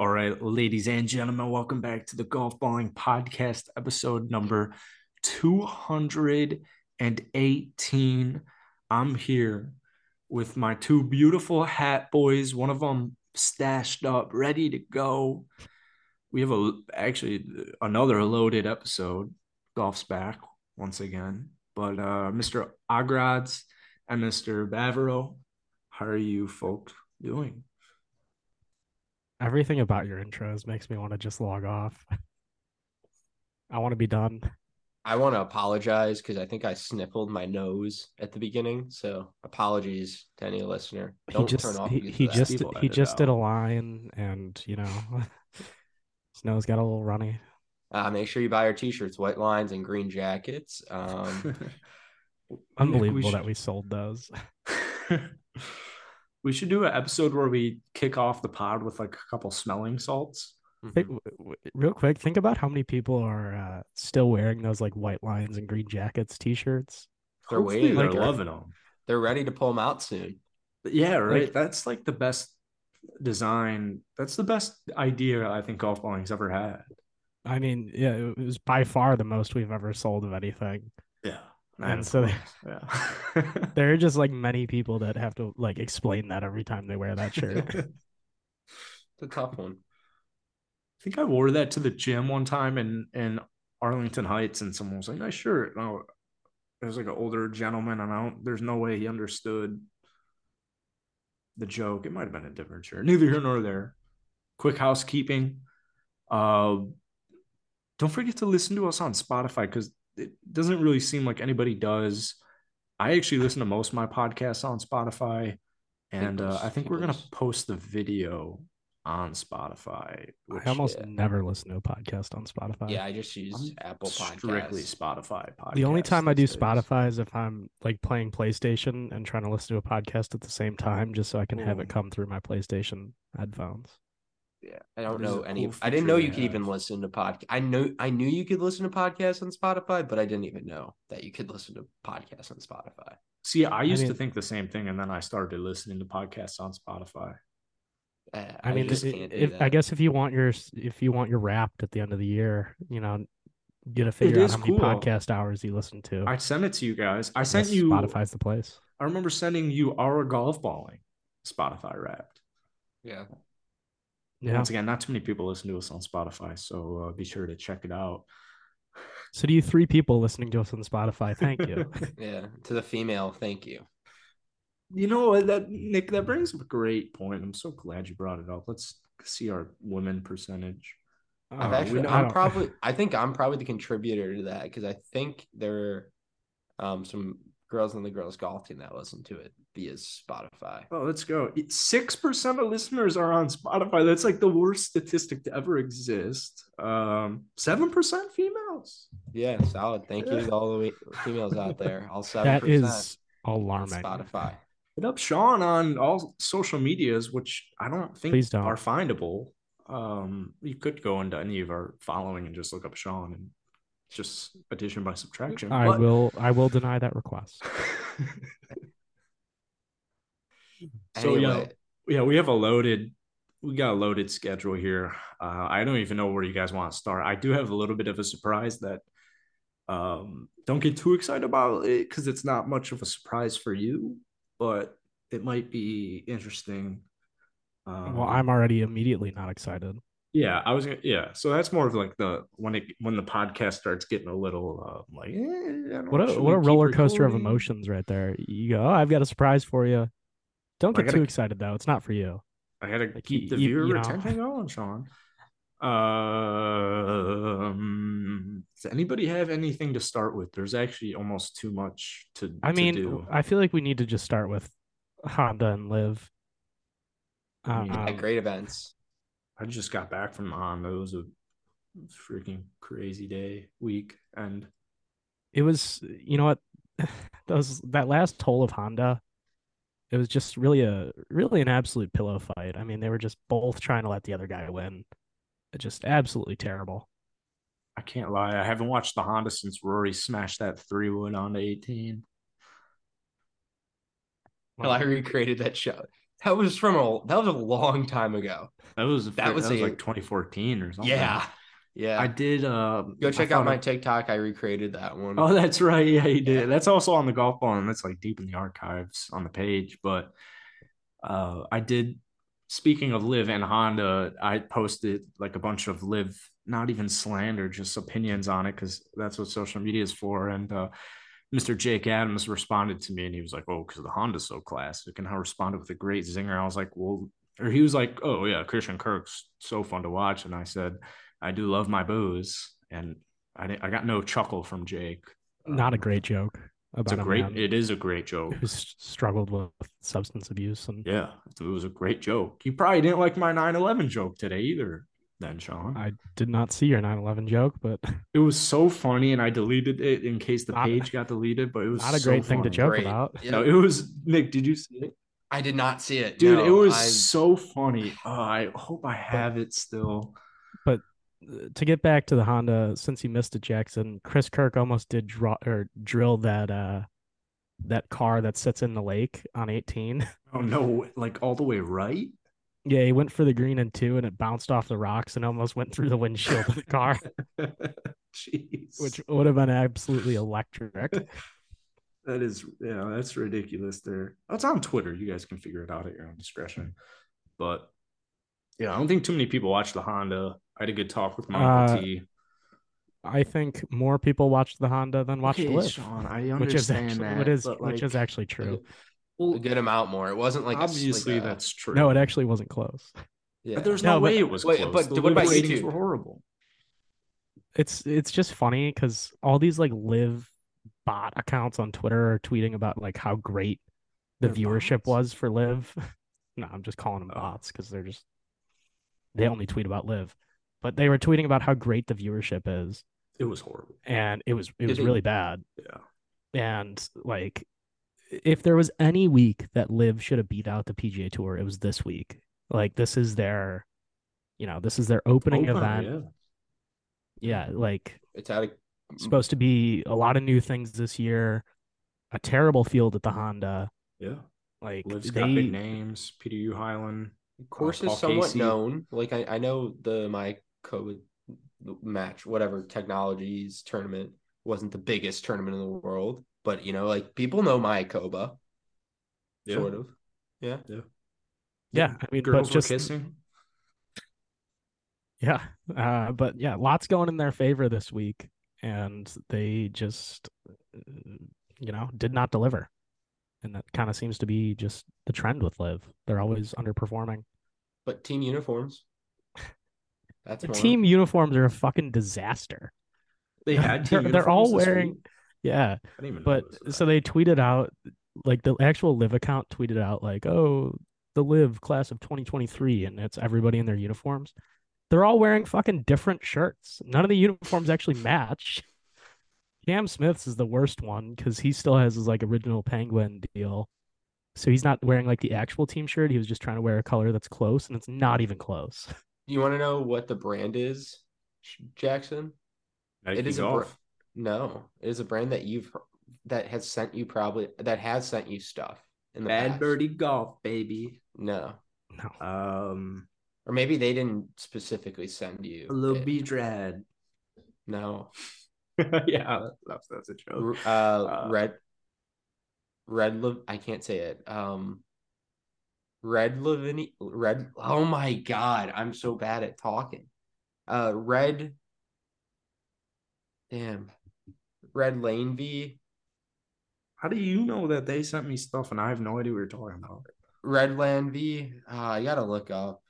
All right, ladies and gentlemen, welcome back to the Golf Balling Podcast, episode number 218. I'm here with my two beautiful hat boys, one of them stashed up, ready to go. We have a actually another loaded episode. Golf's back once again. But uh Mr. Agrads and Mr. Bavaro, how are you folks doing? Everything about your intros makes me want to just log off. I want to be done. I want to apologize because I think I sniffled my nose at the beginning. So apologies to any listener. Don't he just, turn off. He, he just he just did a line, and you know, his nose got a little runny. Uh, make sure you buy our t-shirts, white lines and green jackets. Um, Unbelievable we should... that we sold those. We should do an episode where we kick off the pod with like a couple smelling salts. Mm-hmm. real quick, think about how many people are uh, still wearing those like white lines and green jackets t-shirts. They're waiting. They're loving them. They're ready to pull them out soon. Yeah, right. Like, That's like the best design. That's the best idea I think golf balling's ever had. I mean, yeah, it was by far the most we've ever sold of anything. Yeah. And so yeah. there are just like many people that have to like explain that every time they wear that shirt. the a tough one. I think I wore that to the gym one time in in Arlington Heights, and someone was like, "Nice shirt." No, it was like an older gentleman, and I don't. There's no way he understood the joke. It might have been a different shirt. Neither here nor there. Quick housekeeping. Uh, don't forget to listen to us on Spotify because it doesn't really seem like anybody does. I actually listen to most of my podcasts on Spotify, and uh, I think we're gonna post the video on Spotify. Which, I almost yeah. never listen to a podcast on Spotify. Yeah, I just use I'm Apple Podcasts. Strictly Spotify. Podcasts the only time I do Spotify is if I'm like playing PlayStation and trying to listen to a podcast at the same time, just so I can Ooh. have it come through my PlayStation headphones. Yeah, I don't know any. I didn't know you could even listen to podcast. I know I knew you could listen to podcasts on Spotify, but I didn't even know that you could listen to podcasts on Spotify. See, I used I mean, to think the same thing, and then I started listening to podcasts on Spotify. Uh, I, I mean, if, if I guess if you want your if you want your wrapped at the end of the year, you know, you gotta figure out how many podcast hours you listen to. I sent it to you guys. I sent you Spotify's the place. I remember sending you our golf balling Spotify wrapped. Yeah. Yeah. Once again, not too many people listen to us on Spotify, so uh, be sure to check it out. So, do you three people listening to us on Spotify? Thank you. yeah, to the female, thank you. You know that Nick, that brings up a great point. I'm so glad you brought it up. Let's see our women percentage. I've uh, actually, I'm probably, I think I'm probably the contributor to that because I think there are um, some girls on the girls golf team that listen to it via Spotify. Oh, let's go. Six percent of listeners are on Spotify. That's like the worst statistic to ever exist. Um, seven percent females. Yeah, solid. Thank you to all the females out there. All seven. That is alarming. Spotify. Hit up Sean on all social medias, which I don't think Please don't. are findable. Um, you could go into any of our following and just look up Sean and just addition by subtraction. I but... will I will deny that request. so anyway. yeah, yeah, we have a loaded we got a loaded schedule here. Uh, I don't even know where you guys want to start. I do have a little bit of a surprise that um, don't get too excited about it because it's not much of a surprise for you, but it might be interesting. Um, well, I'm already immediately not excited. Yeah, I was gonna. Yeah, so that's more of like the when it when the podcast starts getting a little uh, like eh, what a what a roller coaster recording? of emotions right there. You go, oh, I've got a surprise for you. Don't get gotta, too excited though. It's not for you. I gotta like, keep you, the viewer you retention going, Sean. Um, does anybody have anything to start with? There's actually almost too much to. I mean, do. I feel like we need to just start with Honda and LIV. Um, yeah, great events. I just got back from Honda. It was a freaking crazy day, week, and it was. You know what? Those that last toll of Honda, it was just really a really an absolute pillow fight. I mean, they were just both trying to let the other guy win. Just absolutely terrible. I can't lie. I haven't watched the Honda since Rory smashed that three wood onto 18. Well, I recreated that shot That was from a that was a long time ago. That was that, that was, was a, like 2014 or something. Yeah. Yeah. I did uh go check out my. TikTok. I recreated that one. Oh, that's right. Yeah, you did. Yeah. That's also on the golf ball and that's like deep in the archives on the page. But uh I did speaking of LIV and Honda, I posted like a bunch of LIV, not even slander, just opinions on it because that's what social media is for. And uh Mr. Jake Adams responded to me and he was like, Oh, because the Honda's so classic. And I responded with a great zinger. I was like, Well, or he was like, Oh, yeah, Christian Kirk's so fun to watch. And I said, I do love my booze. And I, I got no chuckle from Jake. Not a um, great joke. About it's a, a great, it is a great joke. Who's struggled with substance abuse and yeah, it was a great joke. You probably didn't like my 9/11 joke today either then, Sean. I did not see your 9/11 joke, but it was so funny, and I deleted it in case the not, page got deleted. But it was not a great so thing to joke great. about. Yeah. No, it was Nick. Did you see it? I did not see it, dude. No, it was I... so funny. Oh, I hope I have but, it still. To get back to the Honda, since he missed it, Jackson, Chris Kirk almost did draw or drill that uh that car that sits in the lake on 18. Oh no, like all the way right? Yeah, he went for the green and two, and it bounced off the rocks and almost went through the windshield of the car. Jeez. Which would have been absolutely electric. that is, yeah, that's ridiculous. There, That's on Twitter. You guys can figure it out at your own discretion. But yeah, I don't think too many people watch the Honda. I had a good talk with my uh, T. I think more people watched the Honda than watched okay, the LIV. Sean, I understand which is actually, that, which is, like, which is actually true well, a good amount more. It wasn't like obviously like a, that's true. No, it actually wasn't close. Yeah, but there's no, no way but, it was wait, close. But the what about ratings were horrible. It's it's just funny because all these like LIV bot accounts on Twitter are tweeting about like how great the they're viewership bots. was for LIV. no, I'm just calling them bots because they're just they only tweet about LIV, but they were tweeting about how great the viewership is. It was horrible, and it was it was really bad. Yeah, and like if there was any week that LIV should have beat out the PGA Tour, it was this week. Like this is their, you know, this is their opening Open, event. Yeah. yeah, like it's out of... supposed to be a lot of new things this year. A terrible field at the Honda. Yeah, like LIV's they... got big names. Peter Uihlein. Of course, uh, is somewhat Casey. known. Like I, I know the my COVID match, whatever technologies tournament wasn't the biggest tournament in the world but you know, like people know Mayakoba. Yeah. Sort of. Yeah. Yeah. Yeah. I mean, girls but just kissing. Yeah. Uh, but yeah, lots going in their favor this week. And they just, you know, did not deliver. And that kind of seems to be just the trend with LIV. They're always underperforming. But team uniforms. That's team uniforms are a fucking disaster. They had they're, they're all wearing week. Yeah. but so they tweeted out like the actual LIV account tweeted out like, "Oh, the LIV class of 2023 and it's everybody in their uniforms." They're all wearing fucking different shirts. None of the uniforms actually match. Cam Smith's is the worst one cuz he still has his like original penguin deal. So he's not wearing like the actual team shirt. He was just trying to wear a color that's close and it's not even close. You want to know what the brand is, Jackson? Nike it is golf. a no, it is a brand that you've that has sent you probably that has sent you stuff in the Bad past. Birdie Golf, baby. No, no. Um, or maybe they didn't specifically send you a little B dread. No. yeah, that's that's a joke. Uh, uh red, red. I can't say it. Um, red Levini, red. Oh my god, I'm so bad at talking. Uh, red. Damn. Red Lane V. How do you know that they sent me stuff and I have no idea what you're talking about? Redland V. Uh, I gotta look up.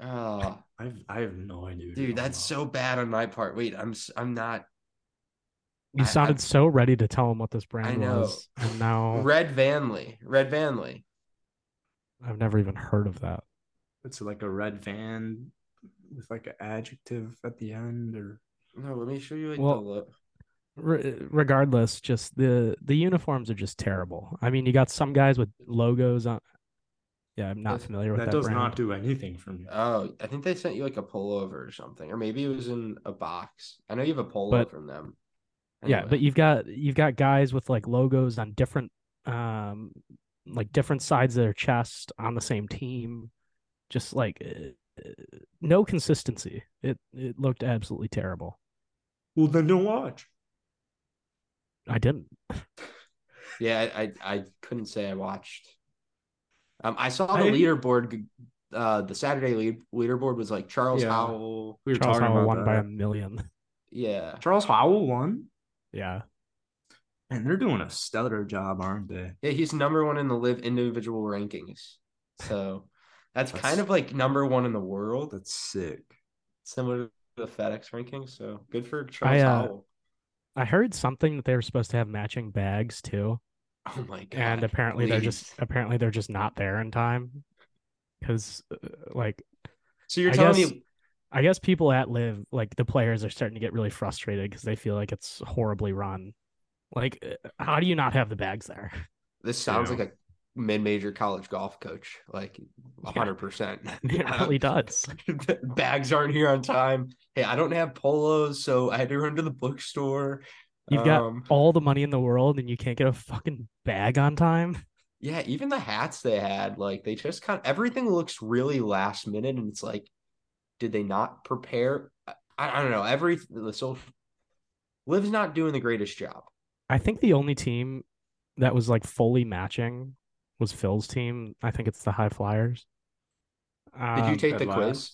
Uh, I've I have no idea. Dude, that's about. so bad on my part. Wait, I'm I'm not. You sounded I, so ready to tell him what this brand was, and now Red Vanley. Redvanly. I've never even heard of that. It's like a red van with like an adjective at the end, or no. Let me show you like well, look re- regardless, just the the uniforms are just terrible. I mean, you got some guys with logos on. Yeah, I'm not familiar with that. That does brand. not do anything for me. Oh, I think they sent you like a pullover or something, or maybe it was in a box. I know you have a polo but, from them. Anyway. Yeah, but you've got you've got guys with like logos on different um like different sides of their chest on the same team. Just like uh, no consistency. It it looked absolutely terrible. Well, then don't watch. I didn't. yeah, I I couldn't say I watched. Um, I saw the I, leaderboard. Uh, the Saturday lead leaderboard was like Charles yeah. Howell. We were Charles talking Howell about won that. by a million. Yeah, Charles Howell won. Yeah, and they're doing a stellar job, aren't they? Yeah, he's number one in the LIV individual rankings. So that's, that's kind of like number one in the world. That's sick. Similar to the FedEx rankings. So good for Charles I, uh, Howell. I heard something that they were supposed to have matching bags too. Oh my god! And apparently please. they're just apparently they're just not there in time because uh, like. So you're I telling guess, me. I guess people at LIV, like the players are starting to get really frustrated because they feel like it's horribly run like, uh, how do you not have the bags there? This sounds like a mid-major college golf coach, like hundred percent. It really does. bags aren't here on time. Hey, I don't have polos, so I had to run to the bookstore. You've got um, all the money in the world, and you can't get a fucking bag on time. Yeah, even the hats they had, like they just kind of everything looks really last minute, and it's like, did they not prepare? I, I don't know. Every the social LIV's not doing the greatest job. I think the only team that was like fully matching was Phil's team. I think it's the High Flyers. Did you um, take the quiz?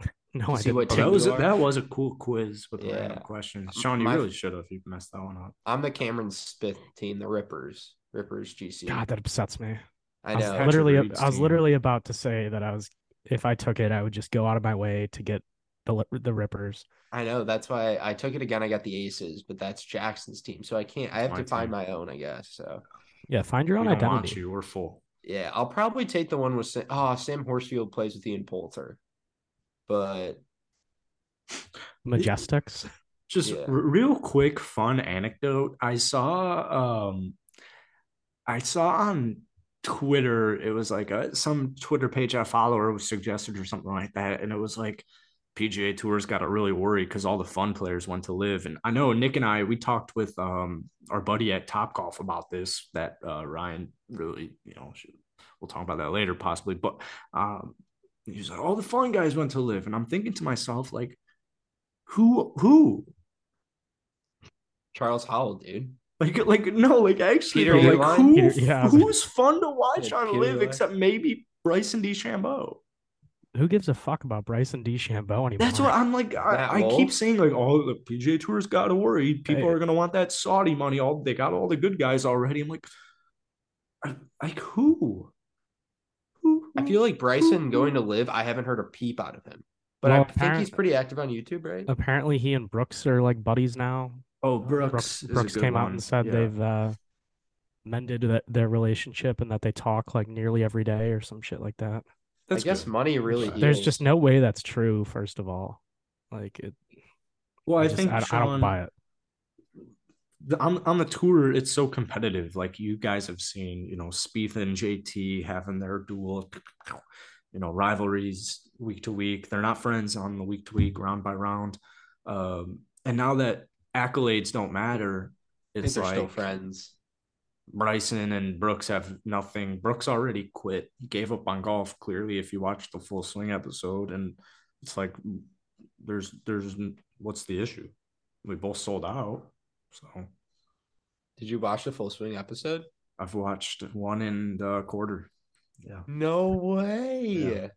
no, I didn't. What that was a, that was a cool quiz with yeah. random questions. Sean, you My, really should have. You messed that one up. I'm the Cameron Smith team, the Rippers. Rippers GC. God, that upsets me. I know. I was literally, I was literally about to say that I was, if I took it, I would just go out of my way to get the the Rippers. I know that's why I took it again. I got the Aces, but that's Jackson's team, so I can't. I have my to find my own, I guess. So yeah, find your own we identity. Want you. We're full. Yeah, I'll probably take the one with Sam, oh Sam Horsfield plays with Ian Poulter, but Majestics. Just yeah. r- real quick, fun anecdote. I saw, um, I saw on Twitter. It was like a, some Twitter page I follower was suggested or something like that, and it was like PGA Tour's got to really worry because all the fun players went to LIV. And I know Nick and I we talked with um, our buddy at Top Golf about this. That uh, Ryan really, you know, should, we'll talk about that later possibly. But um, was like, all the fun guys went to LIV, and I'm thinking to myself, like, who, who? Charles Howell, dude. Like, like no, like actually, Peter like who, Peter, yeah, who's fun to watch yeah, on Peter LIV except maybe Bryson DeChambeau? who gives a fuck about Bryson DeChambeau anymore? That's what I'm like. I, I keep saying like, oh, the PGA Tour's got to worry. People hey. are gonna want that Saudi money. All they got all the good guys already. I'm like, like who? who? I feel like Bryson who? going to LIV. I haven't heard a peep out of him, but well, I think he's pretty active on YouTube, right? Apparently, he and Brooks are like buddies now. Oh, Brooks. Brooks, Brooks came one. out and said yeah. they've uh, mended that, their relationship and that they talk like nearly every day or some shit like that. That's I guess good. money really. There's just no way that's true. First of all, like it. Well, I, I just, think I, Sean, I don't buy it. The, on on the tour, it's so competitive. Like you guys have seen, you know, Spieth and JT having their duel, you know, rivalries week to week. They're not friends on the week to week, round by round. Um, and now that accolades don't matter, it's like still friends. Bryson and Brooks have nothing. Brooks already quit. He gave up on golf. Clearly, if you watch the full swing episode, and it's like there's there's what's the issue? We both sold out. So, did you watch the full swing episode? I've watched one in the quarter. Yeah. No way. Yeah.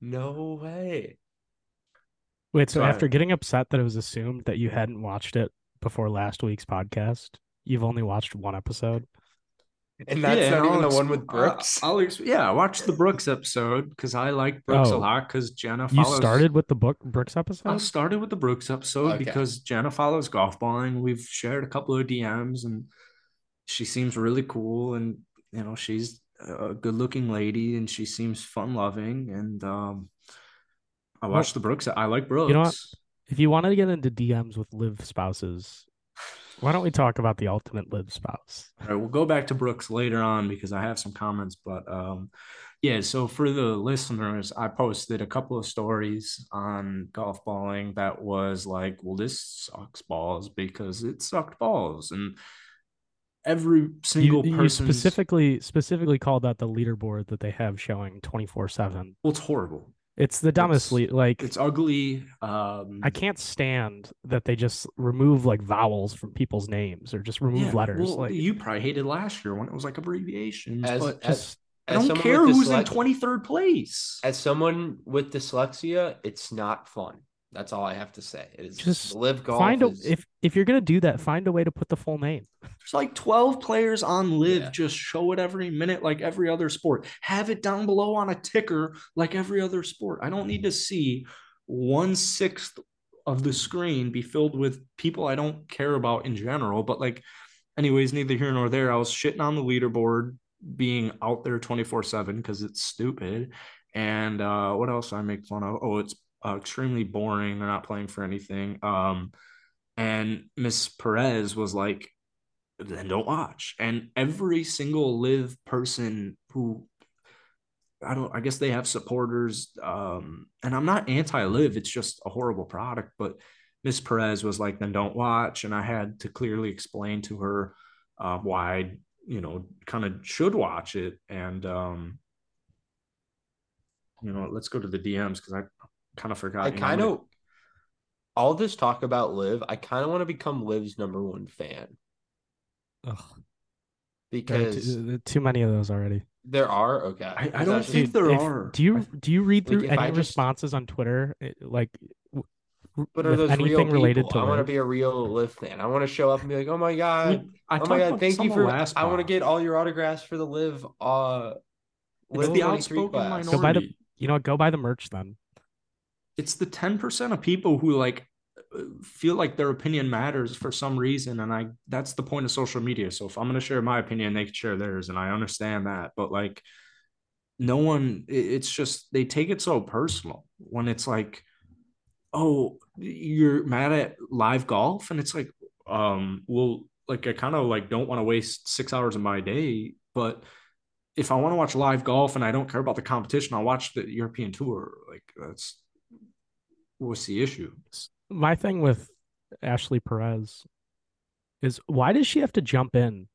No way. Wait, so, so after I, getting upset that it was assumed that you hadn't watched it before last week's podcast, You've only watched one episode. And that's yeah, not even the one with Brooks. Uh, I'll yeah, I watched the Brooks episode because I like Brooks oh, a lot because Jena follows. You started with the book Brooks episode. I started with the Brooks episode okay. because Jena follows golf balling. We've shared a couple of DMs and she seems really cool and you know she's a good looking lady and she seems fun loving and um, I watched well, the Brooks. I like Brooks. You know what? If you wanted to get into DMs with LIV spouses, why don't we talk about the ultimate LIV spouse? All right, we'll go back to Brooks later on because I have some comments, but um, yeah. So for the listeners, I posted a couple of stories on golf balling that was like, well, this sucks balls because it sucked balls, and every single person specifically specifically called out the leaderboard that they have showing 24 7 well it's horrible it's the dumbest It's- le- like it's ugly um i can't stand that they just remove like vowels from people's names or just remove yeah, letters well, like you probably hated last year when it was like abbreviations As but as, just i don't care with who's in 23rd place as someone with dyslexia, it's not fun. That's all I have to say. It is Just LIV golf. find a is- if if you're gonna do that find a way to put the full name There's like 12 players on LIV. Yeah. Just show it every minute, like every other sport. Have it down below on a ticker, like every other sport. I don't need to see one sixth of the screen be filled with people I don't care about in general. But, like, anyways, neither here nor there. I was shitting on the leaderboard being out there 24 7 because it's stupid. And uh, what else I make fun of? Oh, it's uh, extremely boring. They're not playing for anything. Um, and Miss Perez was like, then don't watch. And every single LIV person who I don't I guess they have supporters. Um, and I'm not anti-LIV, it's just a horrible product. But Miss Perez was like, then don't watch. And I had to clearly explain to her uh, why I, you know, kind of should watch it. And um, you know, let's go to the DMs because I kind of forgot. I kind of all this talk about LIV. I kind of want to become Liv's number one fan Ugh, because too, too many of those already there are okay. I- I don't think just- there if- are. do you do you read through if any just- responses on twitter like w- w- But are with those real anything people? related to I want to be a real Liv fan. I want to show up and be like, oh my I, god, mean, I oh my god, thank you for. last I want to get all your autographs for the LIV. Uh, It's the outspoken class. Go buy the- you know what go buy the merch then it's the 10% of people who like feel like their opinion matters for some reason and i that's the point of social media. So if i'm going to share my opinion they can share theirs and i understand that. But like no one it's just they take it so personal when it's like oh you're mad at LIV golf? And it's like um well like i kind of like don't want to waste six hours of my day but if i want to watch LIV golf and i don't care about the competition i'll watch the european tour. Like that's what's the issue my thing with Ashley Perez is why does she have to jump in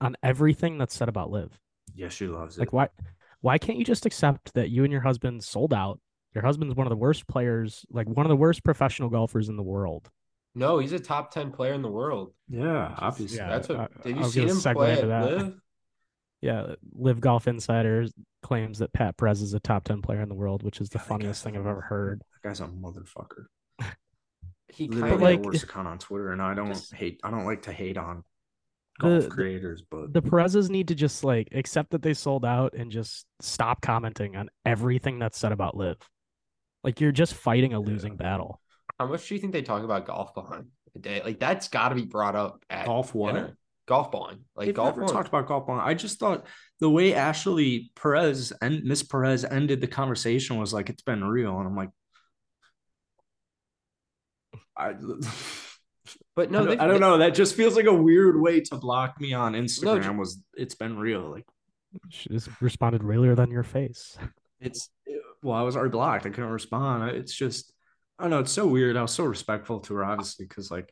on everything that's said about Liv? yeah she loves it Like why why can't you just accept that you and your husband sold out? Your husband's one of the worst players, like one of the worst professional golfers in the world. no, he's a top ten player in the world. yeah obviously Yeah, That's what. I- did you I'll see him play at that. Live? Yeah, LIV Golf Insider claims that Pat Perez is a top 10 player in the world, which is the Yeah, that funniest thing I've ever heard. that guy's a motherfucker He Literally kind of like- the worst account on Twitter, and I don't Just- hate. I don't like to hate on golf the- creators, but The Perez's need to just like accept that they sold out and just stop commenting on everything that's said about LIV. Like you're just fighting a losing battle. How much do you think they talk about golf behind a day? Like that's got to be brought up at golf what? dinner. Golf balling, like They've golf never balling. talked about golf ball. I just thought the way Ashley Perez and Miss Perez ended the conversation was like it's been real, and I'm like, I, but no, I, don't, I don't know. That just feels like a weird way to block me on Instagram. ju- was it's been real? Like She just responded realer than your face. it's well, I was already blocked. I couldn't respond. It's just I don't know. It's so weird. I was so respectful to her, obviously, because like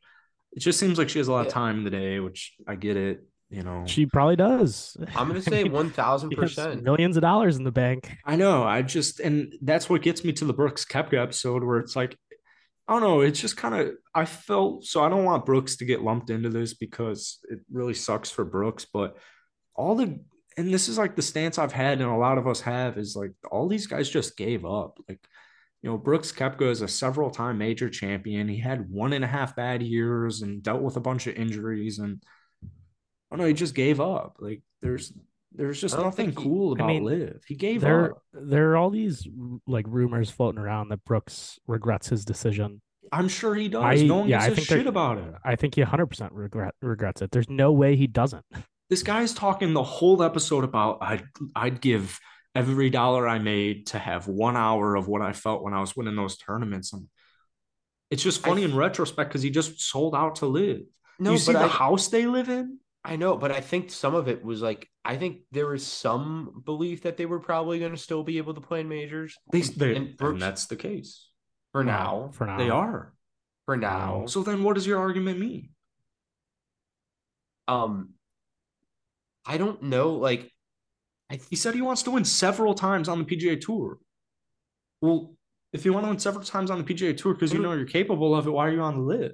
it just seems like she has a lot of time in the day, which I get it. You know, She probably does. I'm gonna say one thousand percent, Millions of dollars in the bank. I know. I just and that's what gets me to the Brooks Koepka episode where it's like I don't know. It's just kind of I felt so I don't want Brooks to get lumped into this because it really sucks for Brooks, but all the and this is like the stance I've had and a lot of us have is like all these guys just gave up. Like, you know, Brooks Koepka is a several time major champion. He had one and a half bad years and dealt with a bunch of injuries and I don't know, he just gave up. Like there's there's just I nothing he- cool I about mean, LIV. He gave There, up. there are all these like rumors floating around that Brooks regrets his decision. I'm sure he does. I- no one yeah, I gives a think there- shit about it. I think he 100% regret regrets it. There's no way he doesn't. This guy's talking the whole episode about I'd I'd give every dollar I made to have one hour of what I felt when I was winning those tournaments. And it's just I funny in retrospect because he just sold out to LIV. No, you see but the I, house they live in? I know, but I think some of it was like I think there was some belief that they were probably going to still be able to play in majors. They, And- they and Brooks- and that's the case. for No, now. For now. They are. For now. So then what does your argument mean? Um, I don't know. Like, he said he wants to win several times on the PGA Tour. Well, if you want to win several times on the PGA Tour because you mm-hmm. know you're capable of it, why are you on the LIV?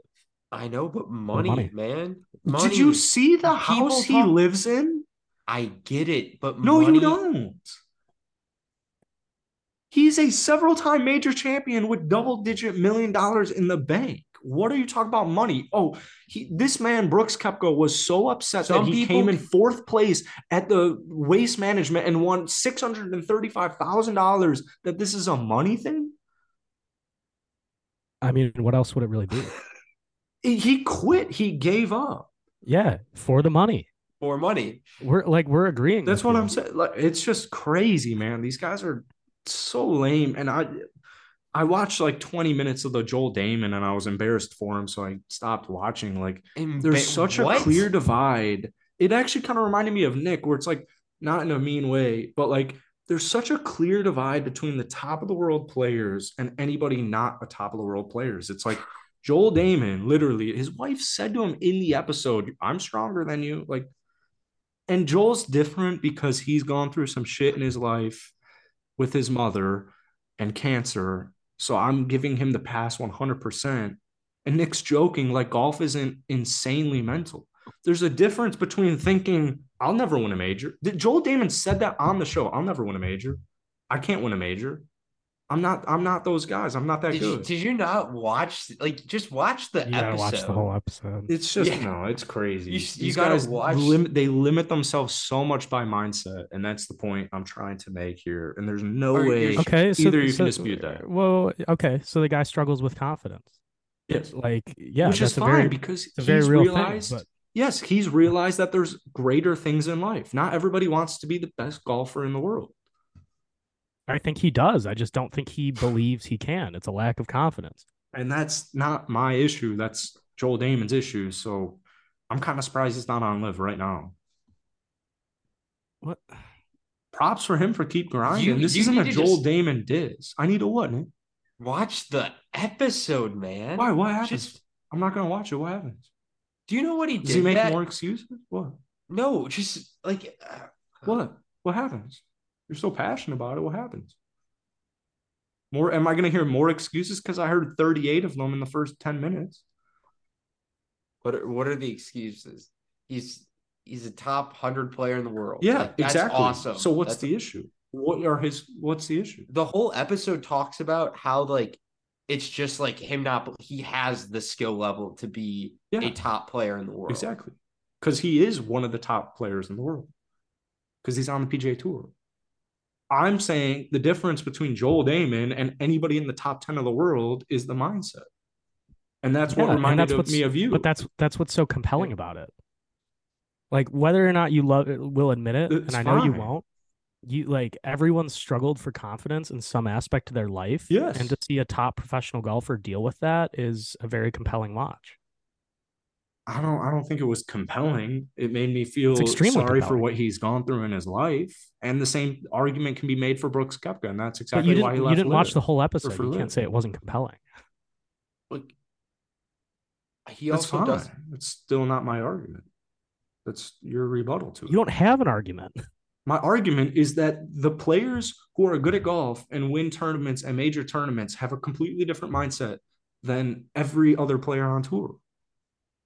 I know, but money, money. man. Money. Did you see the house he lives in? I get it, but no, money... you don't. He's a several time major champion with double digit million dollars in the bank. What are you talking about money? Oh, he, this man Brooks Koepka was so upset Some that he came in fourth place at the waste management and won six hundred and thirty five thousand dollars. That this is a money thing. I mean, what else would it really be? he quit. He gave up. Yeah, for the money. For money. We're like we're agreeing. That's what you. I'm saying. Like it's just crazy, man. These guys are so lame. And I I watched like 20 minutes of the Joel Dahmen and I was embarrassed for him. So I stopped watching. Like Emba- there's such what? a clear divide. It actually kind of reminded me of Nick, where it's like not in a mean way, but like there's such a clear divide between the top of the world players and anybody not a top of the world players. It's like Joel Dahmen, literally, his wife said to him in the episode, I'm stronger than you. Like, and Joel's different because he's gone through some shit in his life with his mother and cancer. So I'm giving him the pass 100%. And Nick's joking like golf isn't insanely mental. There's a difference between thinking, I'll never win a major. Joel Dahmen said that on the show. I'll never win a major. I can't win a major. I'm not. I'm not those guys. I'm not that did good. You, did you not watch? Like, just watch the you episode. Watch the whole episode. It's just yeah. no. It's crazy. You, you gotta guys watch. Limit, they limit themselves so much by mindset, and that's the point I'm trying to make here. And there's no Are way. Okay, so, either you so, can dispute that. Well, okay. So the guy struggles with confidence. Yes. Like, yeah, which is fine very, because he's very real realized. Thing, but... Yes, he's realized that there's greater things in life. Not everybody wants to be the best golfer in the world. I think he does. I just don't think he believes he can. It's a lack of confidence. And that's not my issue. That's Joel Dahmen's issue. So I'm kind of surprised he's not on LIV right now. What? Props for him for keep grinding. You, this you isn't a Joel just... Dahmen diss. I need a what, Nick? Watch the episode, man. Why? What happens? Just... I'm not gonna watch it. What happens? Do you know what he Does did? Does he make that... more excuses? What? No, just like uh... what? What happens? You're so passionate about it. What happens? More? Am I going to hear more excuses? Because I heard 38 of them in the first 10 minutes. What are, what are the excuses? He's he's a top hundred player in the world. Yeah, like, exactly. Awesome. So what's that's the a, issue? What are his? What's the issue? The whole episode talks about how like it's just like him not. He has the skill level to be yeah. a top player in the world. Exactly, because he is one of the top players in the world. Because he's on the PGA Tour. I'm saying the difference between Joel Dahmen and anybody in the top 10 of the world is the mindset. And that's yeah, what reminded that's me of you. But that's that's what's so compelling about it. Like whether or not you love it, will admit it, it's and I know fine. you won't. You like everyone's struggled for confidence in some aspect of their life. Yes. And to see a top professional golfer deal with that is a very compelling watch. I don't I don't think it was compelling. It made me feel sorry compelling. for what he's gone through in his life. And the same argument can be made for Brooks Koepka, and that's exactly why he left. You didn't watch the whole episode. You can't say it wasn't compelling. Look, he that's also fine. does. It's still not my argument. That's your rebuttal to it. You don't have an argument. My argument is that the players who are good at golf and win tournaments and major tournaments have a completely different mindset than every other player on tour.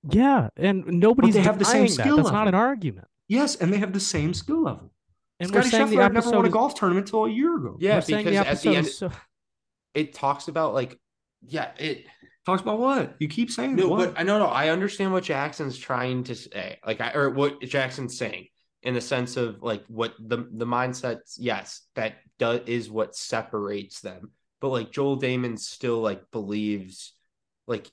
Yeah, and nobody's they have the same skill. That. That's not an argument. Yes, and they have the same skill level. And Scotty Scheffler I've never won a golf tournament until a year ago. Yeah, because the at the end, so... it talks about like, yeah, it talks about what you keep saying. No, what? but I know, no, I understand what Jackson's trying to say, like, I or what Jackson's saying in the sense of like what the the mindsets. Yes, that does is what separates them. But like Joel Dahmen still like believes, like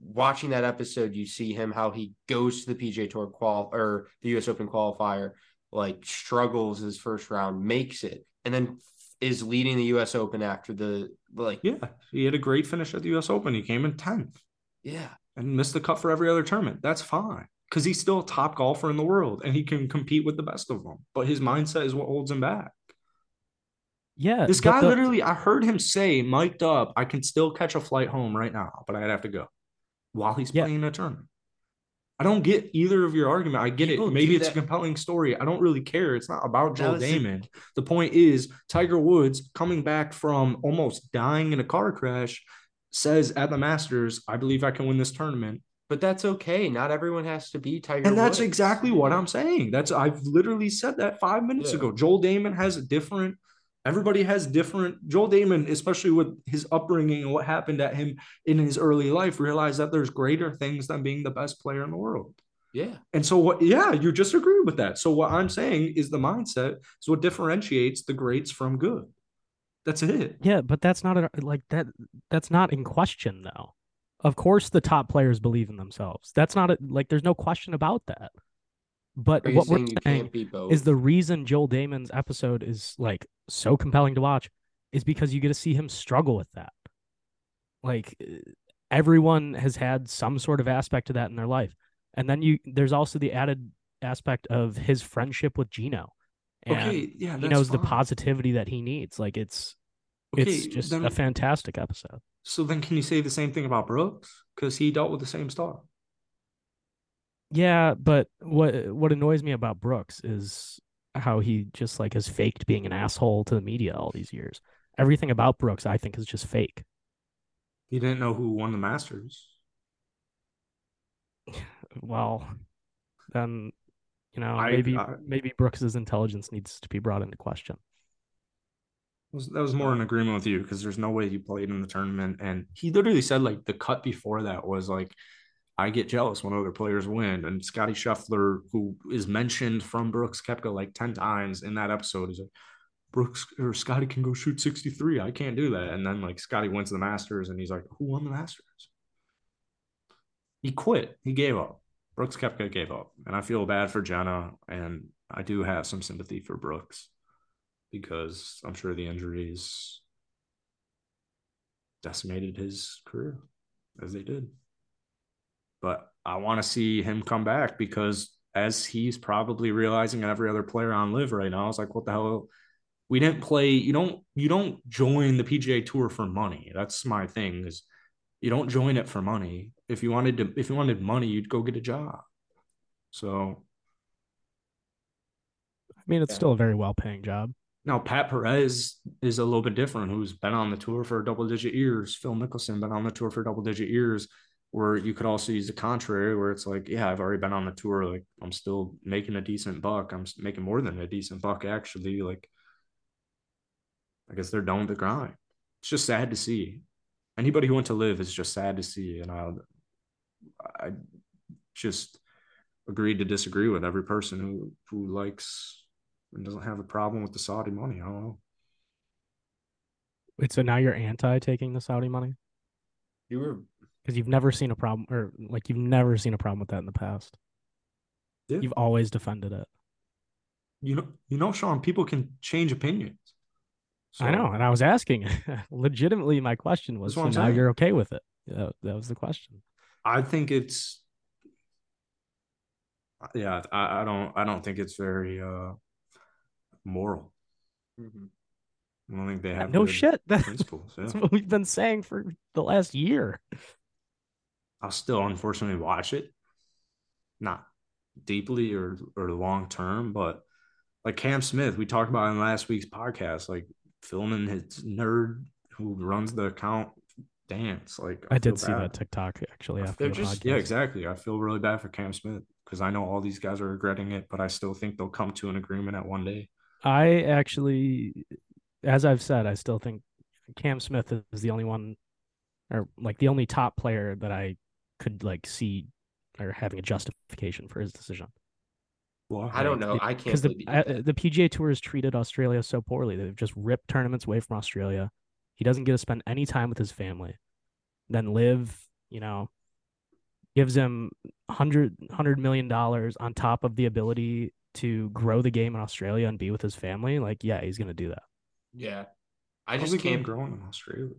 watching that episode, you see him how he goes to the PJ Tour qual or the US Open qualifier, like struggles his first round, makes it, and then is leading the US Open after the like Yeah, he had a great finish at the US Open. He came in 10th. Yeah. And missed the cut for every other tournament. That's fine. Because he's still a top golfer in the world and he can compete with the best of them. But his mindset is what holds him back. Yeah. This guy the... literally, I heard him say, mic'd up, I can still catch a flight home right now, but I'd have to go while he's yeah. playing a tournament. I don't get either of your argument. I get it. Maybe it's that. a compelling story. I don't really care. It's not about Joel Dahmen. The point is Tiger Woods coming back from almost dying in a car crash says at the Masters, I believe I can win this tournament. But that's okay. Not everyone has to be Tiger. And that's Woods. exactly what I'm saying. That's I've literally said that five minutes yeah. ago. Joel Dahmen has a different Everybody has different. Joel Dahmen especially with his upbringing and what happened at him in his early life, realized that there's greater things than being the best player in the world. Yeah. And so what yeah, you just agree with that. So what I'm saying is the mindset is what differentiates the greats from good. That's it. Yeah, but that's not a, like that that's not in question though. Of course the top players believe in themselves. That's not a, like there's no question about that. But what we're saying is the reason Joel Dahmen's episode is like so compelling to watch is because you get to see him struggle with that. Like eh, everyone has had some sort of aspect to that in their life. And then you there's also the added aspect of his friendship with Geno. And okay, yeah, he knows fine. the positivity that he needs. Like it's okay, it's just then, a fantastic episode. So then can you say the same thing about Brooks? Because he dealt with the same stuff. Yeah, but what what annoys me about Brooks is how he just like has faked being an asshole to the media all these years. Everything about Brooks, I think, is just fake. He didn't know who won the Masters. Well, then you know I, maybe I, maybe Brooks's intelligence needs to be brought into question. That was more in agreement with you because there's no way he played in the tournament, and he literally said like the cut before that was like I get jealous when other players win. And Scotty Scheffler, who is mentioned from Brooks Koepka like 10 times in that episode, is like, Brooks or Scotty can go shoot 63. I can't do that. And then like Scotty wins the Masters and he's like, who won the Masters? He quit. He gave up. Brooks Koepka gave up. And I feel bad for Jena. And I do have some sympathy for Brooks because I'm sure the injuries decimated his career as they did but I want to see him come back because as he's probably realizing every other player on LIV right now, I was like, what the hell? We didn't play. You don't you don't join the PGA Tour for money. That's my thing. Is you don't join it for money. If you wanted to, if you wanted money, you'd go get a job. So, I mean, it's yeah. still a very well paying job. Now, Pat Perez is a little bit different, who's been on the tour for double digit years. Phil Mickelson been on the tour for double digit years where you could also use the contrary where it's like yeah i've already been on the tour like i'm still making a decent buck. I'm making more than a decent buck actually like i guess they're done with the grind. It's just sad to see. Anybody who went to LIV is just sad to see and i i just agreed to disagree with every person who who likes and doesn't have a problem with the saudi money i don't know. Wait so now you're anti taking the saudi money? You were because you've never seen a problem or like you've never seen a problem with that in the past. Yeah. You've always defended it. You know, you know, Sean, people can change opinions. So, I know, and I was asking legitimately. My question was, so now saying. you're okay with it? Yeah, that was the question. I think it's, yeah, I, I don't, I don't think it's very uh moral. Mm-hmm. I don't think they have no shit. principles. Yeah. That's what we've been saying for the last year. I'll still unfortunately watch it, not deeply or or long term, but like Cam Smith, we talked about in last week's podcast, like filming his nerd who runs the account dance. Like I, I did see that TikTok actually after the just, podcast. Yeah, exactly. I feel really bad for Cam Smith because I know all these guys are regretting it, but I still think they'll come to an agreement at one day. I actually, as I've said, I still think Cam Smith is the only one, or like the only top player that I could like see or having a justification for his decision. Well, I don't know. I can't because the uh, the PGA Tour has treated Australia so poorly. They've just ripped tournaments away from Australia. He doesn't get to spend any time with his family. Then LIV, you know, gives him 100, 100 million dollars on top of the ability to grow the game in Australia and be with his family. Like, yeah, he's gonna do that. Yeah, I just can't grow in Australia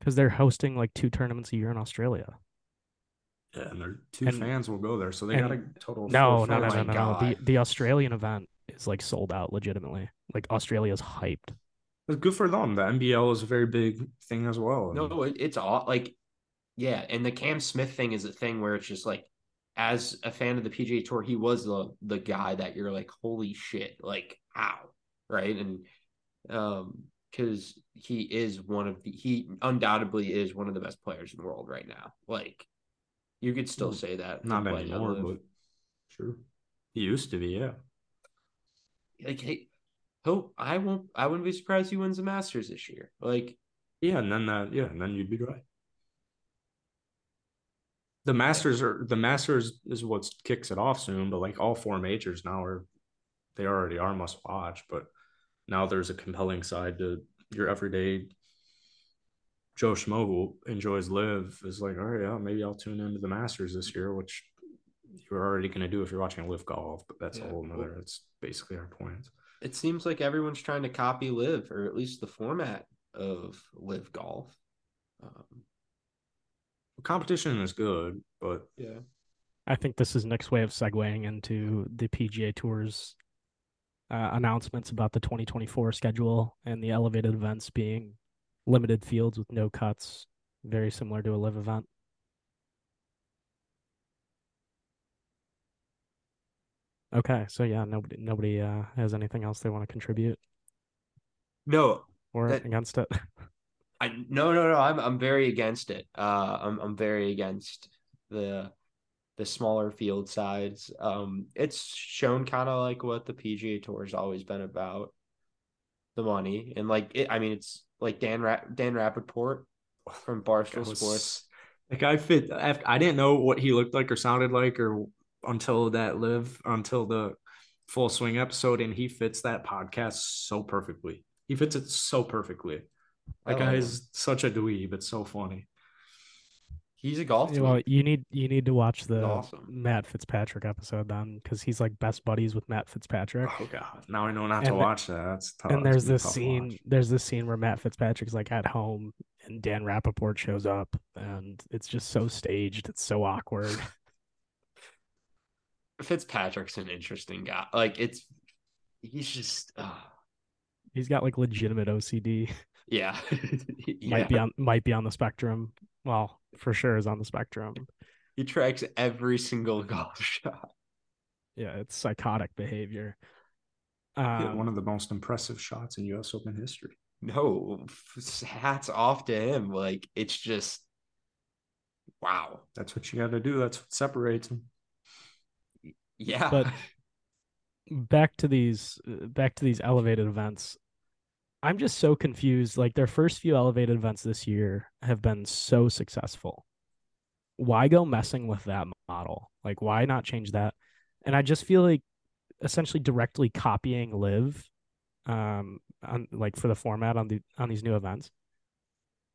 because they're hosting like two tournaments a year in Australia. Yeah, and their two and, fans will go there, so they got a total. No, no, no, no, no, no. The the Australian event is like sold out legitimately. Like Australia's hyped. It's good for them. The NBL is a very big thing as well. No, it's all like, yeah, and the Cam Smith thing is a thing where it's just like as a fan of the PGA Tour, he was the the guy that you're like, holy shit, like how, right? And um, because he is one of the he undoubtedly is one of the best players in the world right now. Like you could still hmm. say that. Not anymore, but sure. He used to be, yeah. Like hey, hope I won't I wouldn't be surprised he wins the Masters this year. Like yeah, and then that yeah, and then you'd be right. The Masters are the Masters is what kicks it off soon, but like all four majors now are they already are must watch, but now there's a compelling side to your everyday Joe Schmo who enjoys LIV is like, all right, yeah, maybe I'll tune into the Masters this year, which you're already going to do if you're watching LIV golf, but that's yeah. a whole nother. It's basically our point. It seems like everyone's trying to copy LIV, or at least the format of LIV golf. Um, competition is good, but yeah, I think this is Nick's way of segueing into the PGA Tour's uh, announcements about the 2024 schedule and the elevated events being limited fields with no cuts, very similar to a LIV event. Okay, so yeah, nobody nobody uh, has anything else they want to contribute. No, or that, against it. I no no no. I'm I'm very against it. Uh, I'm I'm very against the the smaller field size. Um, it's shown kind of like what the PGA Tour has always been about, the money and like it. I mean, it's like Dan Ra- Dan Rapaport from Barstool was, Sports. Like I fit. I didn't know what he looked like or sounded like or until that live until the full swing episode, and he fits that podcast so perfectly. He fits it so perfectly. That oh, guy is such a dweeb. but so funny. He's a golf. Well, you need you need to watch the awesome. Matt Fitzpatrick episode then, because he's like best buddies with Matt Fitzpatrick. Oh god, now I know not and to watch that. That's tough. And there's this scene. There's this scene where Matt Fitzpatrick's like at home, and Dan Rapaport shows up, and it's just so staged. It's so awkward. Fitzpatrick's an interesting guy. Like it's, he's just. Uh... He's got like legitimate OCD. Yeah. yeah. Might be on might be on the spectrum. Well, for sure is on the spectrum. He tracks every single golf shot. Yeah, it's psychotic behavior. Um, one of the most impressive shots in US Open history. No, hats off to him. Like it's just wow. That's what you got to do. That's what separates them. Yeah. But back to these back to these elevated events. I'm just so confused. Like their first few elevated events this year have been so successful. Why go messing with that model? Like why not change that? And I just feel like essentially directly copying LIV um on like for the format on the on these new events.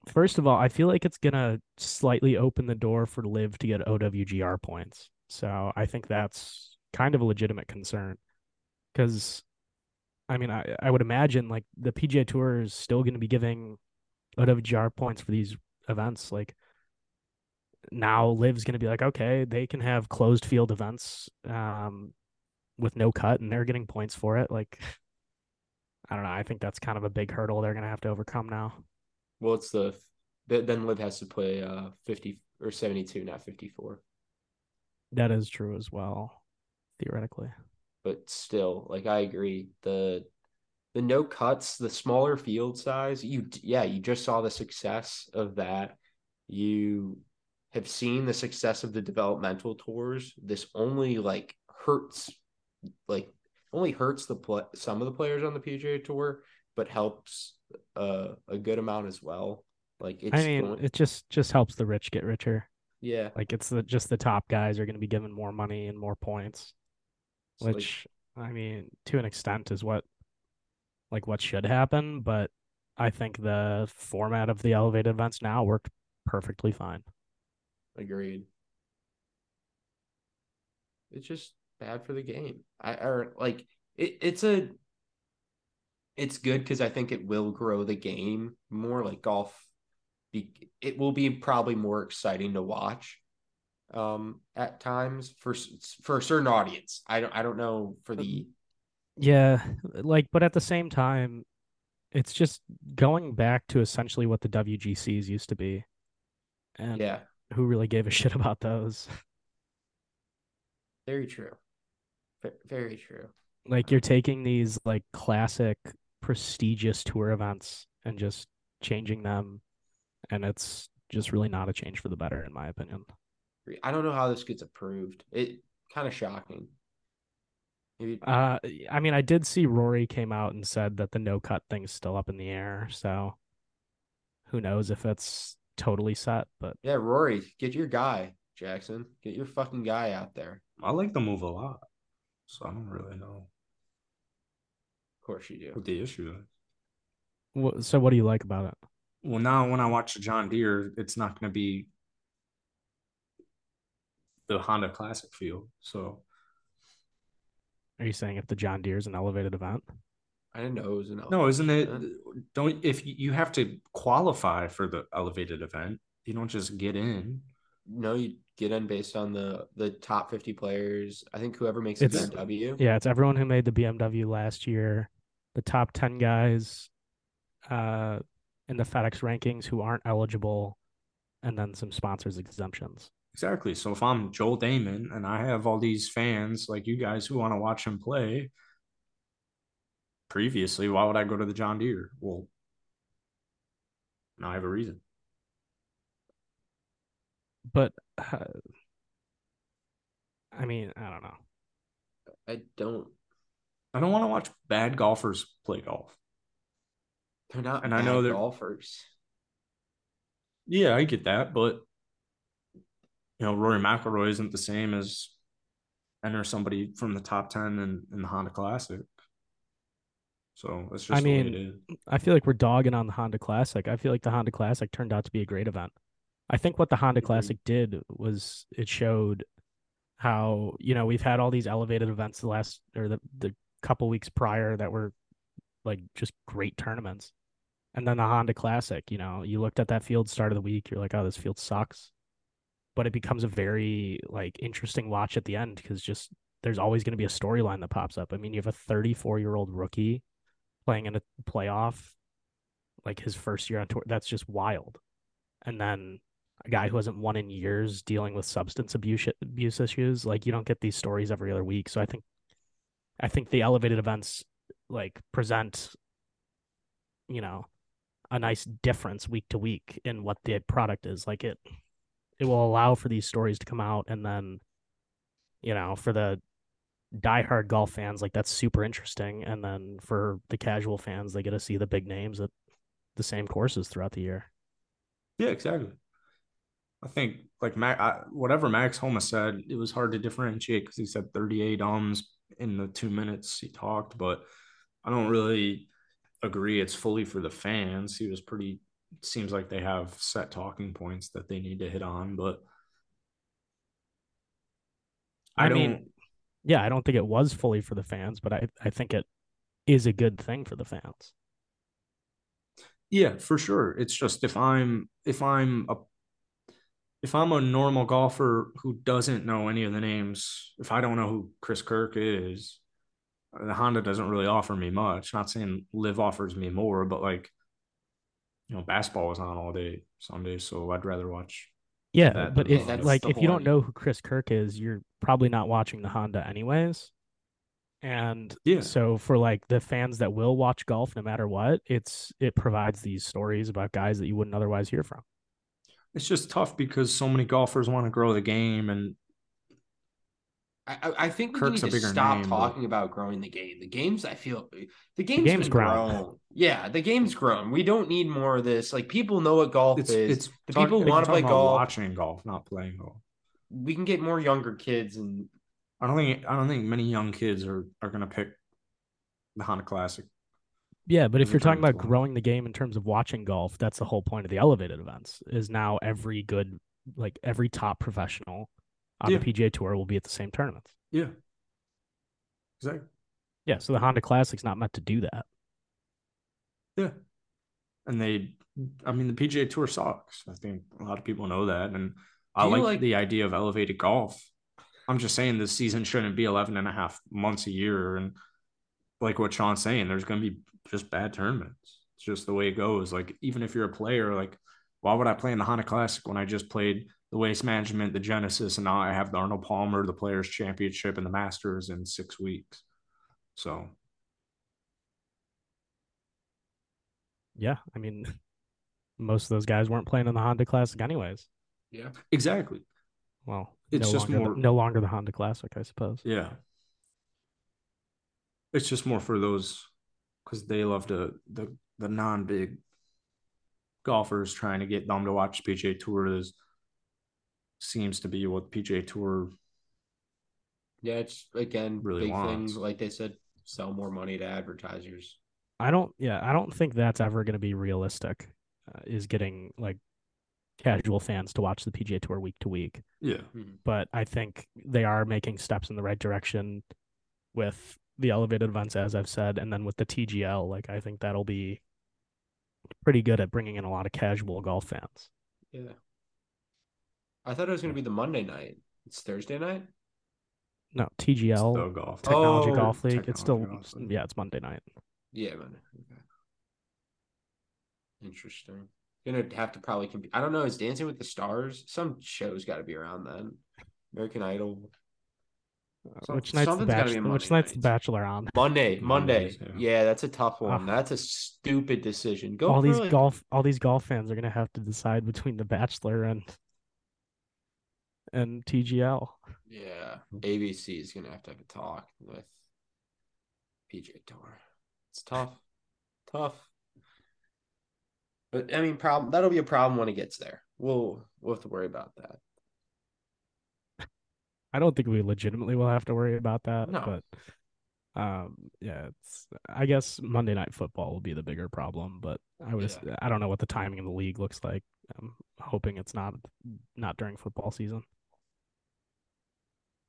First of all, I feel like it's gonna slightly open the door for LIV to get OWGR points. So I think that's kind of a legitimate concern. Because I mean, I, I would imagine like the PGA Tour is still going to be giving OWGR points for these events. Like now, LIV's going to be like, okay, they can have closed field events um, with no cut, and they're getting points for it. Like, I don't know. I think that's kind of a big hurdle they're going to have to overcome now. Well, it's the then LIV has to play uh 50 or 72, not 54. That is true as well, theoretically but still, like I agree. The the no cuts, the smaller field size, you yeah, you just saw the success of that. You have seen the success of the developmental tours. This only like hurts like only hurts the play, some of the players on the PGA tour, but helps uh, a good amount as well. Like it's I mean, going... it just just helps the rich get richer. Yeah. Like it's the just the top guys are going to be given more money and more points which like, I mean, to an extent, is what like what should happen. But I think the format of the elevated events now worked perfectly fine. Agreed. It's just bad for the game. I or like it, it's a it's good because I think it will grow the game more. Like golf, be, it will be probably more exciting to watch um at times for for a certain audience. I don't I don't know for the yeah, like but at the same time it's just going back to essentially what the WGCs used to be. And yeah, who really gave a shit about those? Very true. Very true. Like you're taking these like classic prestigious tour events and just changing them and it's just really not a change for the better in my opinion. I don't know how this gets approved. It kind of shocking. Maybe... Uh, I mean, I did see Rory came out and said that the no cut thing's still up in the air. So who knows if it's totally set? But yeah, Rory, get your guy, Jackson. Get your fucking guy out there. I like the move a lot, so I don't really know. Of course you do. What the issue is. Well, so what do you like about it? Well, now when I watch John Deere, it's not going to be the Honda Classic field. So, are you saying if the John Deere is an elevated event? I didn't know it was an no, isn't it? Event. Don't if you have to qualify for the elevated event, you don't just get in. No, you get in based on the the top fifty players. I think whoever makes the BMW. Yeah, it's everyone who made the BMW last year, the top ten guys, uh, in the FedEx rankings who aren't eligible, and then some sponsors exemptions. Exactly. So if I'm Joel Dahmen and I have all these fans like you guys who want to watch him play, previously, why would I go to the John Deere? Well, now I have a reason. But uh, I mean, I don't know. I don't. I don't want to watch bad golfers play golf. They're not, and I know they're golfers. Yeah, I get that, but you know, Rory McIlroy isn't the same as enter somebody from the top ten in, in the Honda Classic. So that's just I mean, I feel like we're dogging on the Honda Classic. I feel like the Honda Classic turned out to be a great event. I think what the Honda. Classic did was it showed how, you know, we've had all these elevated events the last or the, the couple weeks prior that were like just great tournaments. And then the Honda Classic, you know, you looked at that field start of the week, you're like, oh, this field sucks. But it becomes a very like interesting watch at the end because just there's always going to be a storyline that pops up. I mean, you have a 34 year old rookie playing in a playoff, like his first year on tour. That's just wild. And then a guy who hasn't won in years dealing with substance abuse abuse issues. Like you don't get these stories every other week. So I think, I think the elevated events like present, you know, a nice difference week to week in what the product is. Like it, it will allow for these stories to come out, and then, you know, for the diehard golf fans, like that's super interesting. And then for the casual fans, they get to see the big names at the same courses throughout the year. Yeah, exactly. I think like Mac, I, whatever Max Homa said, it was hard to differentiate because he said 38 ums in the two minutes he talked, but I don't really agree it's fully for the fans. He was pretty seems like they have set talking points that they need to hit on, but I, I mean yeah, I don't think it was fully for the fans, but I, I think it is a good thing for the fans. Yeah, for sure. It's just if I'm if I'm a if I'm a normal golfer who doesn't know any of the names, if I don't know who Chris Kirk is, the Honda doesn't really offer me much. Not saying LIV offers me more, but like, you know, basketball was on all day Sunday, so I'd rather watch yeah, but if like if you don't know who Chris Kirk is, you're probably not watching the Honda anyways. And yeah. so for like the fans that will watch golf no matter what, it's it provides these stories about guys that you wouldn't otherwise hear from. It's just tough because so many golfers want to grow the game and I, I think we Kirk's need to stop name, talking but... about growing the game. The games, I feel, the game's, the game's grown. grown. Yeah, the game's grown. We don't need more of this. Like people know what golf it's, is. It's the talk, people want to play golf. Watching golf, not playing golf. We can get more younger kids, and I don't think I don't think many young kids are are going to pick the Honda Classic. Yeah, but if you're talking about growing the game in terms of watching golf, that's the whole point of the elevated events. Is now every good, like every top professional on yeah. the PGA Tour will be at the same tournaments. Yeah. Exactly. Yeah. So the Honda Classic's not meant to do that. Yeah. And they, I mean, the PGA Tour sucks. I think a lot of people know that. And I like, like the idea of elevated golf. I'm just saying this season shouldn't be 11 and a half months a year. And like what Sean's saying, there's going to be just bad tournaments. It's just the way it goes. Like, even if you're a player, like, why would I play in the Honda Classic when I just played the waste management, the Genesis, and now I have the Arnold Palmer, the Players Championship, and the Masters in six weeks. So, yeah, I mean, most of those guys weren't playing in the Honda Classic, anyways. Yeah, exactly. Well, it's no just more the, no longer the Honda Classic, I suppose. Yeah, it's just more for those because they love the the the non big golfers trying to get them to watch PGA Tour. Is seems to be what PGA Tour. Yeah, it's again really big wants. thing. Like they said, sell more money to advertisers. I don't. Yeah, I don't think that's ever going to be realistic. Uh, is getting like casual fans to watch the PGA Tour week to week. Yeah. Hmm. But I think they are making steps in the right direction with the elevated events, as I've said, and then with the TGL. Like I think that'll be pretty good at bringing in a lot of casual golf fans. Yeah. I thought it was going to be the Monday night. It's Thursday night. No, TGL golf. Technology oh, Golf League. It's still yeah, it's Monday night. Yeah, Monday. Okay. Interesting. Gonna have to probably compete. I don't know. Is Dancing with the Stars? Some shows got to be around then. American Idol. Uh, which night's the Bachelor? Which night's the Bachelor on? Monday. Monday. yeah. yeah. that's a tough one. That's a stupid decision. Go all these like... golf. All these golf fans are gonna have to decide between the Bachelor and and TGL. Yeah, ABC is gonna have to have a talk with PGA Tour. It's tough, tough. But I mean, problem that'll be a problem when it gets there. We'll we'll have to worry about that. I don't think we legitimately will have to worry about that. No. But um, yeah, it's I guess Monday night football will be the bigger problem. But I was yeah. I don't know what the timing of the league looks like. I'm hoping it's not not during football season.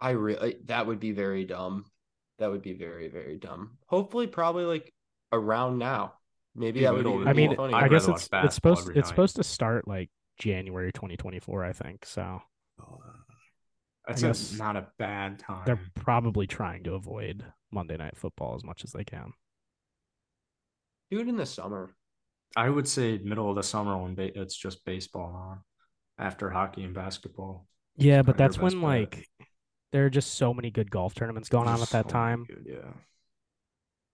I really that would be very dumb. That would be very very dumb. Hopefully, probably like around now. Maybe that would. I mean, funny. I guess it's it's supposed it's night. supposed to start like January 2024. I think so. That's a, not a bad time. They're probably trying to avoid Monday Night Football as much as they can. Do it in the summer. I would say middle of the summer when ba- it's just baseball on, after hockey and basketball. Yeah, but that's when bet. like there are just so many good golf tournaments going on at that so time. Good, yeah,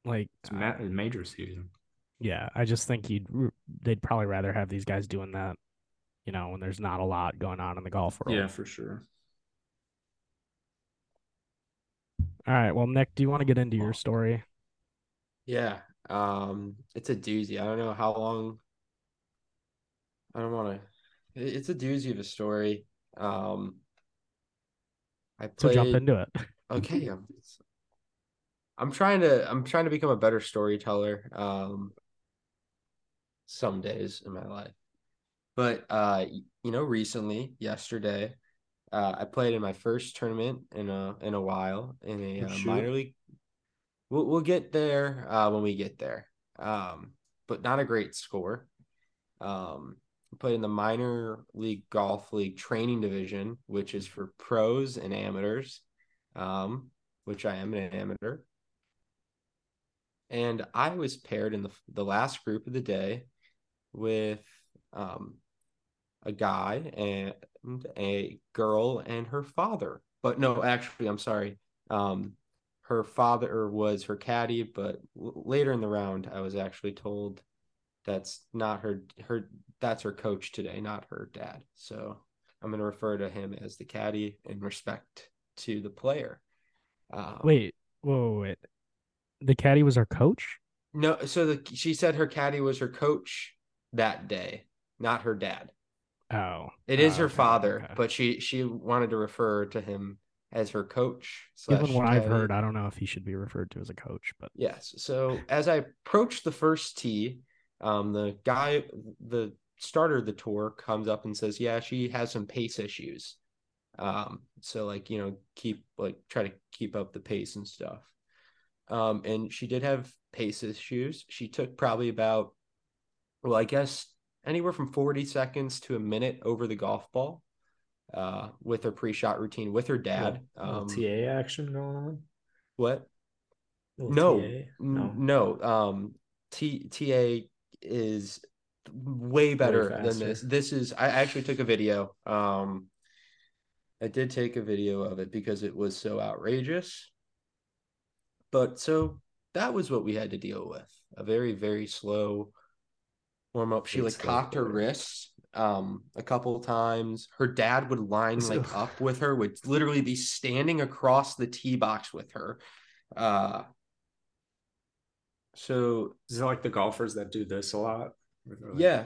like it's ma- major season. Yeah, I just think you'd they'd probably rather have these guys doing that, you know, when there's not a lot going on in the golf world. Yeah, for sure. All right. Well, Nick, do you want to get into your story? Yeah. Um, it's a doozy. I don't know how long. I don't want to. It's a doozy of a story. Um, I played. So jump into it. okay. I'm, I'm trying to. I'm trying to become a better storyteller. Um, some days in my life, but uh, you know, recently, yesterday, uh, I played in my first tournament in a in a while in a uh, minor league. We'll we'll get there uh, when we get there. Um, but not a great score. Um, played in the minor league golf league training division, which is for pros and amateurs. Um, which I am an amateur. And I was paired in the the last group of the day with um, a guy and a girl and her father. But no, actually, I'm sorry. Um, her father was her caddy, but later in the round, I was actually told that's not her. Her that's her coach today, not her dad. So I'm going to refer to him as the caddy in respect to the player. Um, wait, whoa, wait. The caddy was her coach. No, so the she said her caddy was her coach that day, not her dad. Oh, it is oh, her okay, father, okay. but she she wanted to refer to him as her coach. Given what I've heard, I don't know if he should be referred to as a coach, but yes. So as I approached the first tee, um, the guy, the starter of the tour, comes up and says, "Yeah, she has some pace issues." Um, so like you know, keep like try to keep up the pace and stuff. Um, and she did have pace issues. She took probably about, well, I guess anywhere from 40 seconds to a minute over the golf ball uh, with her pre-shot routine with her dad. Um, TA action going on. What? No, no, no. Um, T TA is way better than this. This is I actually took a video. Um, I did take a video of it because it was so outrageous. But so that was what we had to deal with. A very, very slow warm up. She like cocked her wrists um a couple times. Her dad would line like up with her, would literally be standing across the tee box with her. Uh so is it like the golfers that do this a lot? Like, yeah.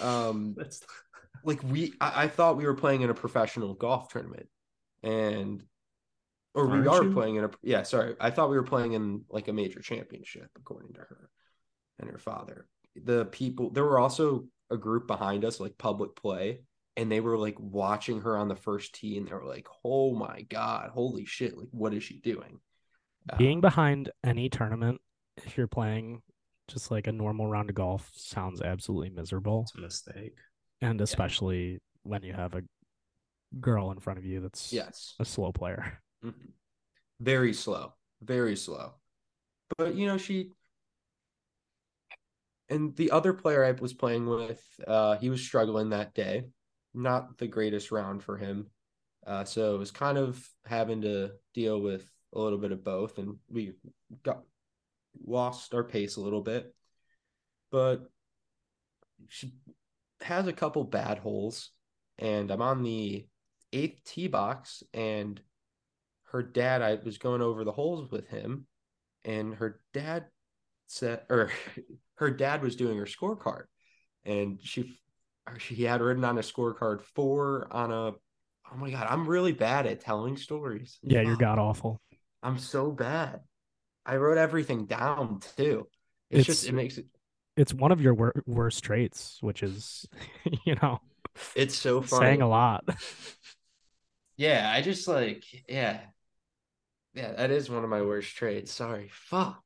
Um that's like we I, I, thought we were playing in a professional golf tournament and or we are you? playing in a yeah, sorry. I thought we were playing in like a major championship according to her and her father. The people there were also a group behind us, like public play, and they were like watching her on the first tee, and they were like, "Oh my god, holy shit! Like, what is she doing?" Being um, behind any tournament, if you're playing just like a normal round of golf, sounds absolutely miserable. It's a mistake, and especially yeah. when you have a girl in front of you that's yes a slow player. Mm-hmm. Very slow, very slow. But you know, she and the other player I was playing with, uh, he was struggling that day. Not the greatest round for him. Uh, so it was kind of having to deal with a little bit of both, and we got lost our pace a little bit. But she has a couple bad holes, and I'm on the eighth tee box, and her dad, I was going over the holes with him, and her dad said, or her dad was doing her scorecard, and she she had written on a scorecard four on a. Oh my god, I'm really bad at telling stories. Yeah, you're um, god awful. I'm so bad. I wrote everything down too. It's, it's just it makes it. It's one of your wor- worst traits, which is, you know, it's so funny. saying a lot. Yeah, I just like yeah, yeah. That is one of my worst traits. Sorry, fuck.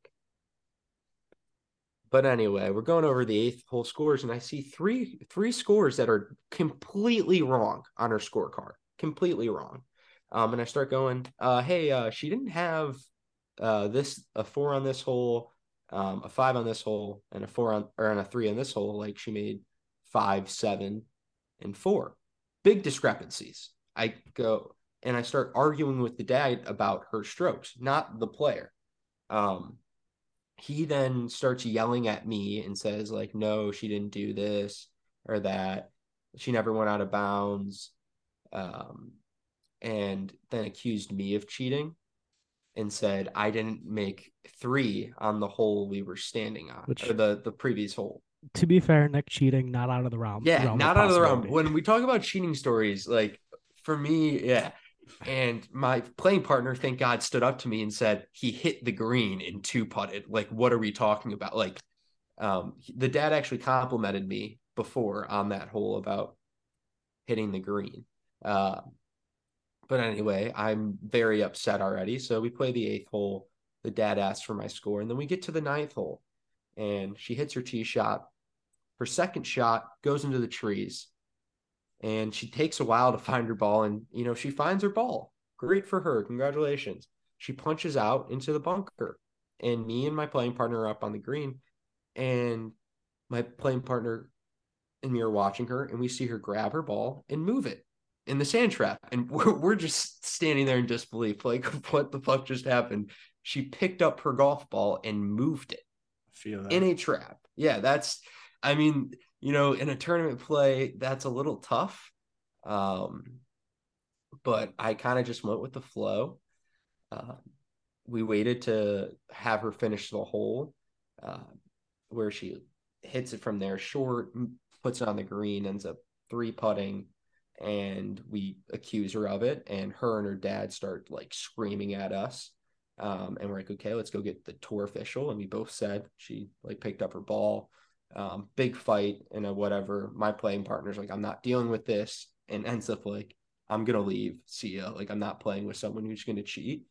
But anyway, we're going over the eighth hole scores, and I see three three scores that are completely wrong on her scorecard. Completely wrong. Um, and I start going, uh, hey, uh, she didn't have uh this a four on this hole, um, a five on this hole, and a four on or on a three on this hole. Like she made five, seven, and four. Big discrepancies. I go and I start arguing with the dad about her strokes, not the player. Um, he then starts yelling at me and says like no she didn't do this or that she never went out of bounds um, and then accused me of cheating and said i didn't make three on the hole we were standing on Which, or the the previous hole to be fair nick cheating not out of the realm yeah realm not out of the realm when we talk about cheating stories like for me yeah and my playing partner, thank God, stood up to me and said he hit the green in two putted. Like, what are we talking about? Like, um, the dad actually complimented me before on that hole about hitting the green. Uh, but anyway, I'm very upset already. So we play the eighth hole. The dad asks for my score, and then we get to the ninth hole, and she hits her tee shot. Her second shot goes into the trees. And she takes a while to find her ball and you know she finds her ball. Great for her. Congratulations. She punches out into the bunker. And me and my playing partner are up on the green. And my playing partner and me are watching her and we see her grab her ball and move it in the sand trap and we're, we're just standing there in disbelief like what the fuck just happened she picked up her golf ball and moved it in a trap yeah that's i mean you know, in a tournament play, that's a little tough. Um, but I kind of just went with the flow. Uh, we waited to have her finish the hole, uh, where she hits it from there short, puts it on the green, ends up three putting, and we accuse her of it. And her and her dad start like screaming at us. Um, and we're like, okay, let's go get the tour official. And we both said she like picked up her ball um, big fight and a whatever. My playing partner's like, I'm not dealing with this, and ends up like, I'm gonna leave. See ya. Like, I'm not playing with someone who's gonna cheat.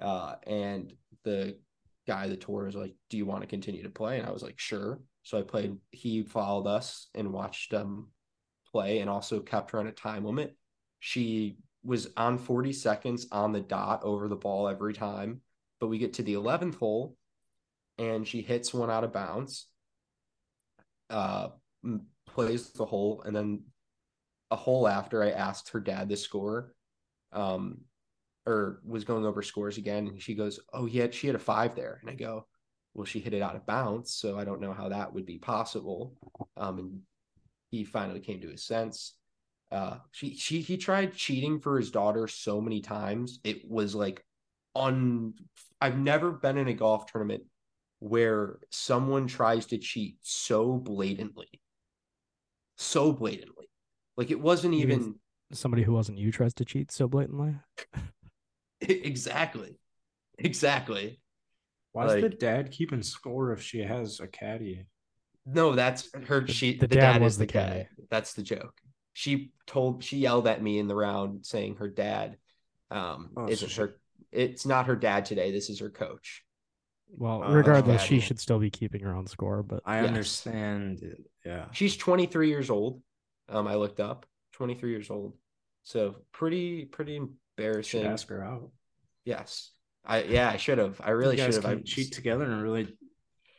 Uh, and the guy the tour was like, Do you want to continue to play? And I was like, Sure. So I played. He followed us and watched um play, and also kept her on a time limit. She was on 40 seconds on the dot over the ball every time. But we get to the 11th hole, and she hits one out of bounds uh, plays the hole, and then a hole after I asked her dad the score, um, or was going over scores again. And she goes, "Oh, yeah, she had a five there," and I go, "Well, she hit it out of bounds, so I don't know how that would be possible." Um, and he finally came to his sense. Uh, she she he tried cheating for his daughter so many times. It was like on. I've never been in a golf tournament where someone tries to cheat so blatantly, so blatantly. Like it wasn't even somebody who wasn't you tries to cheat so blatantly. exactly, exactly. Why like, is the dad keeping score if she has a caddy? No, that's her. She the, the dad, dad, was the, guy. caddy. That's the joke. She told she yelled at me in the round saying her dad um oh, isn't so her. It's not her dad today. This is her coach. Well, uh, regardless, she should still be keeping her own score. But I yes. understand. Yeah, she's 23 years old. Um, I looked up 23 years old. So pretty, pretty embarrassing. Should ask her out. Yes. I yeah, I should have. I really should have. I cheat together and really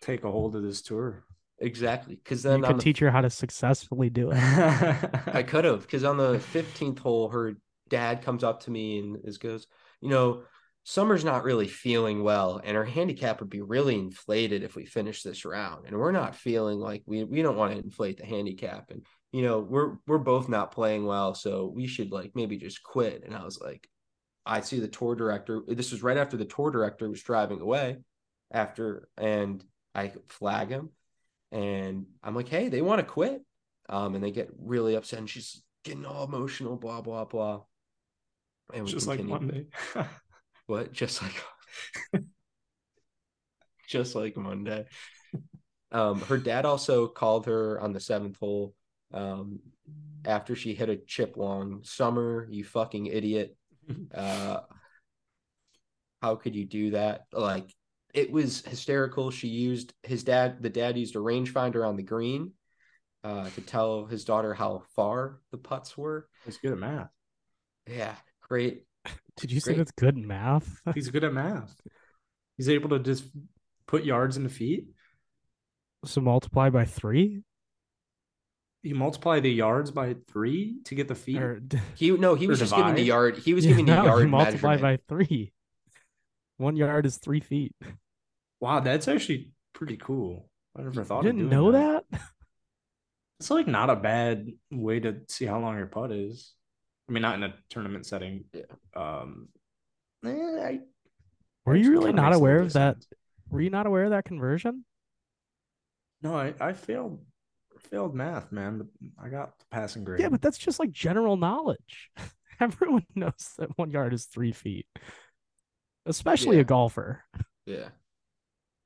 take a hold of this tour. Exactly, because then you could the, teach her how to successfully do it. I could have, because on the fifteenth hole, her dad comes up to me and is goes, you know, Summer's not really feeling well, and her handicap would be really inflated if we finish this round. And we're not feeling like we we don't want to inflate the handicap. And you know, we're we're both not playing well, so we should like maybe just quit. And I was like, I see the tour director. This was right after the tour director was driving away after and I flag him and I'm like, hey, they want to quit. Um, and they get really upset and she's getting all emotional, blah, blah, blah. And just continue. like Monday. what? Just like just like Monday. Um, her dad also called her on the seventh hole um, after she hit a chip long. Summer, you fucking idiot. Uh, how could you do that? Like, it was hysterical. She used his dad, the dad used a rangefinder on the green uh, to tell his daughter how far the putts were. He's good at math. Yeah, great. Did you great. say that's good math? He's good at math. He's able to just put yards into feet. So multiply by three you multiply the yards by three to get the feet. Or, he no, he was just divide? giving the yard. He was yeah, giving the no, yard. multiply by three. One yard is three feet. Wow, that's actually pretty cool. I never thought. You didn't know that. that? It's like not a bad way to see how long your putt is. I mean, not in a tournament setting. Yeah. Um, eh, I, Were you really not aware of that? Were you not aware of that conversion? No, I, I failed failed math, man, but I got the passing grade. Yeah, but that's just like general knowledge. Everyone knows that one yard is three feet, especially yeah. a golfer. Yeah.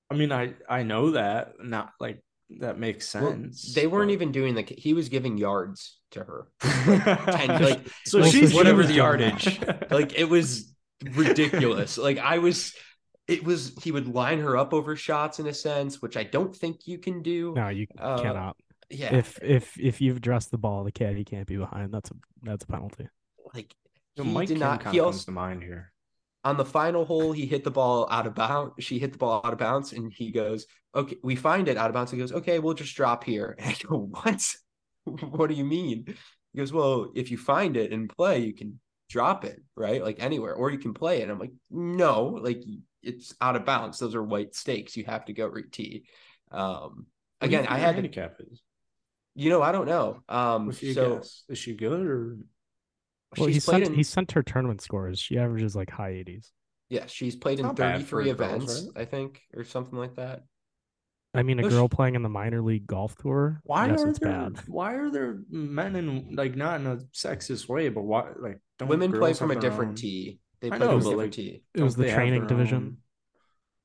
I mean, I I know that. Not like that makes sense. Well, they weren't but... even doing the. He was giving yards to her, like, ten, like so like, she's whatever the yardage. like it was ridiculous. like I was it was he would line her up over shots in a sense, which I don't think you can do. No, you uh, cannot yeah. If if if you've addressed the ball, the caddy can't be behind. That's a that's a penalty. Like he Mike did not. He also comes to mind here. On the final hole, he hit the ball out of bounds. She hit the ball out of bounds, and he goes, "Okay, we find it out of bounds." He goes, "Okay, we'll just drop here." And I go, "What? what do you mean?" He goes, "Well, if you find it and play, you can drop it, right? Like anywhere, or you can play it." And I'm like, "No, like it's out of bounds. Those are white stakes. You have to go re tee." Um, again, I had handicap is you know, I don't know. Um, so guess? is she good or? Well, he sent in... he sent her tournament scores. She averages like high 80s. Yeah, she's played in 33 events, girls, right? I think, or something like that. I mean, a no, girl she... playing in the minor league golf tour. Why yes, are there? Bad. Why are there men in like not in a sexist way, but why like women play from a different own... tee? They play from a different like, tee. It was the training division, own...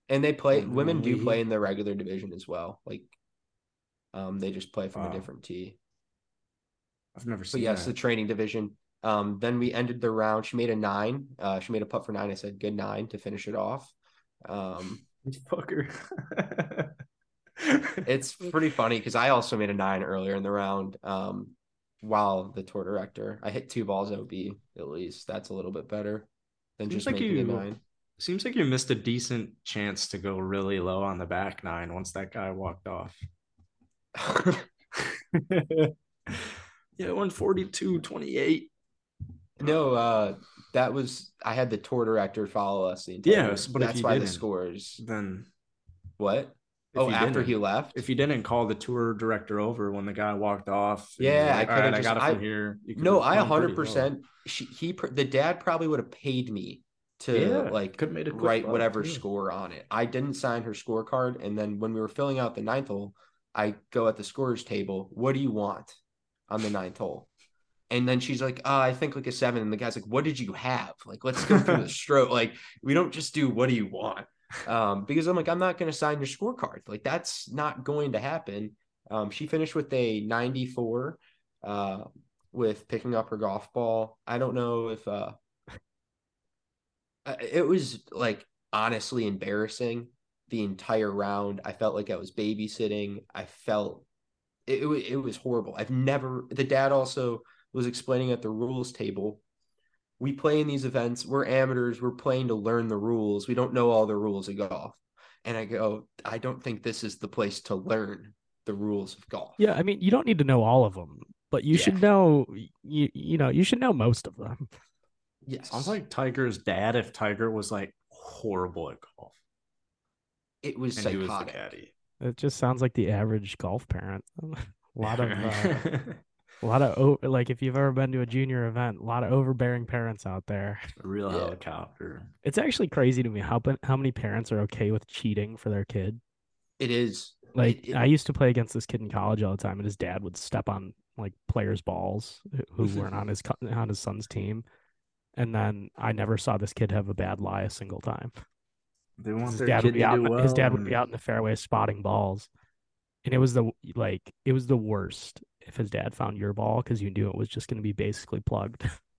and they play. Women do play in the regular division as well. Like um, they just play from wow. a different tee. I've never seen. But yes, that. the training division. Um, then we ended the round. She made a nine. Uh, she made a putt for nine. I said good nine to finish it off. Um, fucker. it's pretty funny because I also made a nine earlier in the round. Um, while the tour director, I hit two balls OB at least. That's a little bit better than seems just like making you, a nine. Seems like you missed a decent chance to go really low on the back nine once that guy walked off. yeah, 142 28. No, uh, that was I had the tour director follow us the entire. Yes, but that's why the scores. Then what? Oh, after he left. If you didn't call the tour director over when the guy walked off, yeah, like, I could right, I got it I, from here. No, I hundred percent. He the dad probably would have paid me to yeah, like could made a write whatever too. score on it. I didn't sign her scorecard, and then when we were filling out the ninth hole, I go at the scores table. What do you want on the ninth hole? And then she's like, oh, I think like a seven. And the guy's like, what did you have? Like, let's go through the stroke. Like, we don't just do what do you want? Um, because I'm like, I'm not going to sign your scorecard. Like, that's not going to happen. Um, she finished with a 94 uh, with picking up her golf ball. I don't know if uh, it was like honestly embarrassing the entire round. I felt like I was babysitting. I felt it, it, it was horrible. I've never, the dad also was explaining at the rules table we play in these events we're amateurs we're playing to learn the rules. We don't know all the rules of golf. And i go i don't think this is the place to learn the rules of golf. Yeah i mean you don't need to know all of them but you yeah. should know you you know you should know most of them. Yes. Sounds like tiger's dad if tiger was like horrible at golf. It was and psychotic. Was the caddy. it just sounds like the average golf parent. A lot of uh, a lot of like if you've ever been to a junior event, a lot of overbearing parents out there. A real yeah. helicopter. It's actually crazy to me how how many parents are okay with cheating for their kid. It is. Like it, it, I used to play against this kid in college all the time, and his dad would step on like players' balls who mm-hmm. weren't on his on his son's team, and then I never saw this kid have a bad lie a single time. They want his dad would be out. Well his dad would be out in the fairway spotting balls, and it was the like it was the worst if his dad found your ball because you knew it was just going to be basically plugged.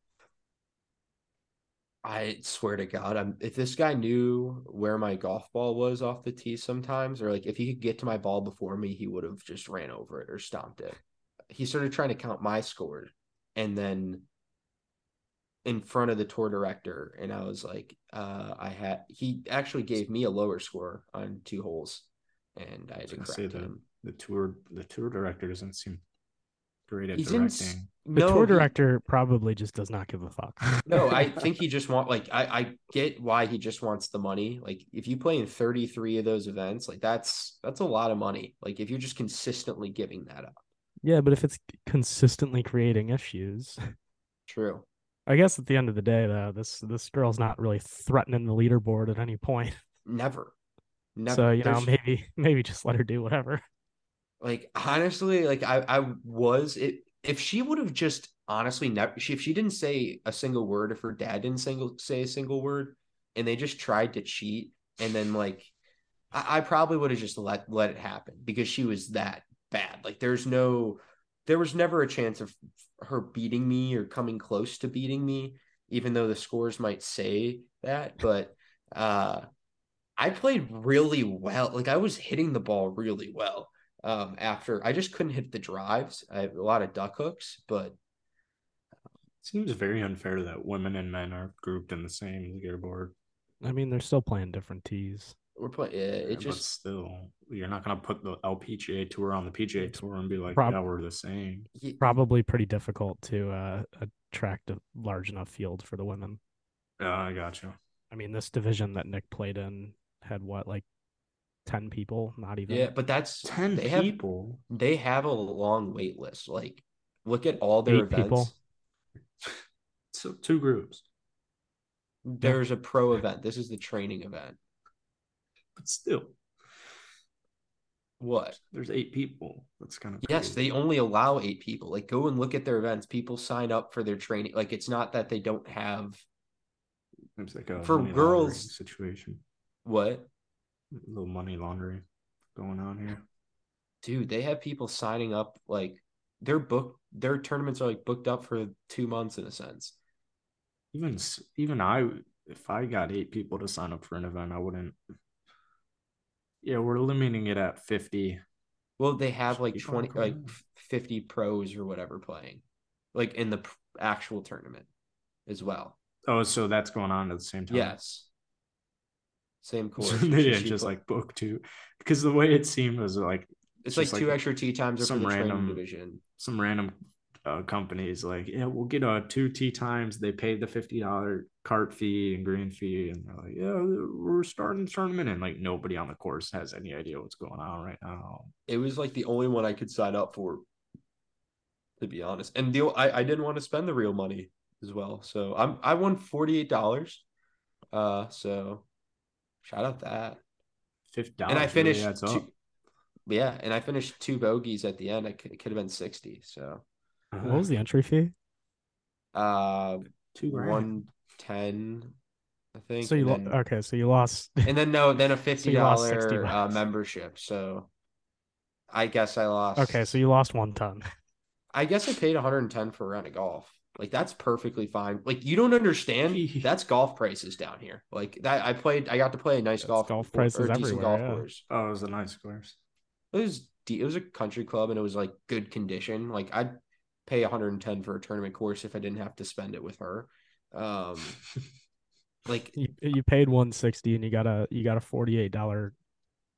I swear to God, I'm, if this guy knew where my golf ball was off the tee sometimes, or like if he could get to my ball before me, he would have just ran over it or stomped it. He started trying to count my score and then in front of the tour director. And I was like, uh, I had, he actually gave me a lower score on two holes and I had to correct him. The, the tour, the tour director doesn't seem great at He's directing. In, the no, tour director he, probably just does not give a fuck. no, I think he just want like I, I get why he just wants the money. Like if you play in 33 of those events, like that's that's a lot of money. Like if you're just consistently giving that up. Yeah, but if it's consistently creating issues. True. I guess at the end of the day though, this this girl's not really threatening the leaderboard at any point. Never. Never. So, you There's... know, maybe maybe just let her do whatever. Like honestly, like I I was it if she would have just honestly never she, if she didn't say a single word if her dad didn't single say a single word and they just tried to cheat and then like I, I probably would have just let let it happen because she was that bad. Like there's no there was never a chance of her beating me or coming close to beating me, even though the scores might say that. But uh I played really well. Like I was hitting the ball really well um, after I just couldn't hit the drives. I have a lot of duck hooks, but it seems very unfair that women and men are grouped in the same leaderboard. I mean, they're still playing different tees. We're playing. Yeah, it yeah, just still you're not gonna put the LPGA tour on the PGA tour and be like, Prob- yeah, we're the same. Probably pretty difficult to uh, attract a large enough field for the women. Yeah, I got you. I mean, this division that Nick played in had what like 10 people, not even. Yeah, but that's 10 they people. Have, they have a long wait list. Like, look at all their Eight events. People. So, two groups. There's a pro event. This is the training event. But still. What? There's eight people. That's kind of yes. They only allow eight people. Like, go and look at their events. People sign up for their training. Like, it's not that they don't have. It's like a for girls situation. What? A little money laundering going on here. Dude, they have people signing up like their book their tournaments are like booked up for two months in a sense. Even even I if I got eight people to sign up for an event, I wouldn't. Yeah, we're limiting it at fifty. Well, they have like twenty, like fifty pros or whatever playing, like in the actual tournament, as well. Oh, so that's going on at the same time. Yes. Same course. Didn't just like book two because the way it seemed was like it's like two like extra tee times some random division. Some random uh, companies like, yeah, we'll get a two tee times. They pay the fifty dollar cart fee and green fee, and they're like, yeah, we're starting the tournament, and like nobody on the course has any idea what's going on right now. It was like the only one I could sign up for, to be honest. And the I I didn't want to spend the real money as well, so I'm I won forty eight dollars. Uh, so shout out that fifty dollars, and I finished. Really two, yeah, and I finished two bogeys at the end. It could, it could have been sixty. So what was the entry fee? Uh, two one ten, I think. So you then, lo- okay? So you lost, and then no, then a fifty dollar so uh, membership. So I guess I lost. Okay, so you lost one ton. I guess I paid one hundred and ten for a round of golf. Like that's perfectly fine. Like you don't understand. that's golf prices down here. Like that, I played. I got to play a nice that's golf golf prices or decent golf yeah. course. Oh, it was a nice course. It was it was a country club and it was like good condition. Like I'd pay 110 for a tournament course if I didn't have to spend it with her. Um, like you, you paid 160 and you got a you got a 48 dollar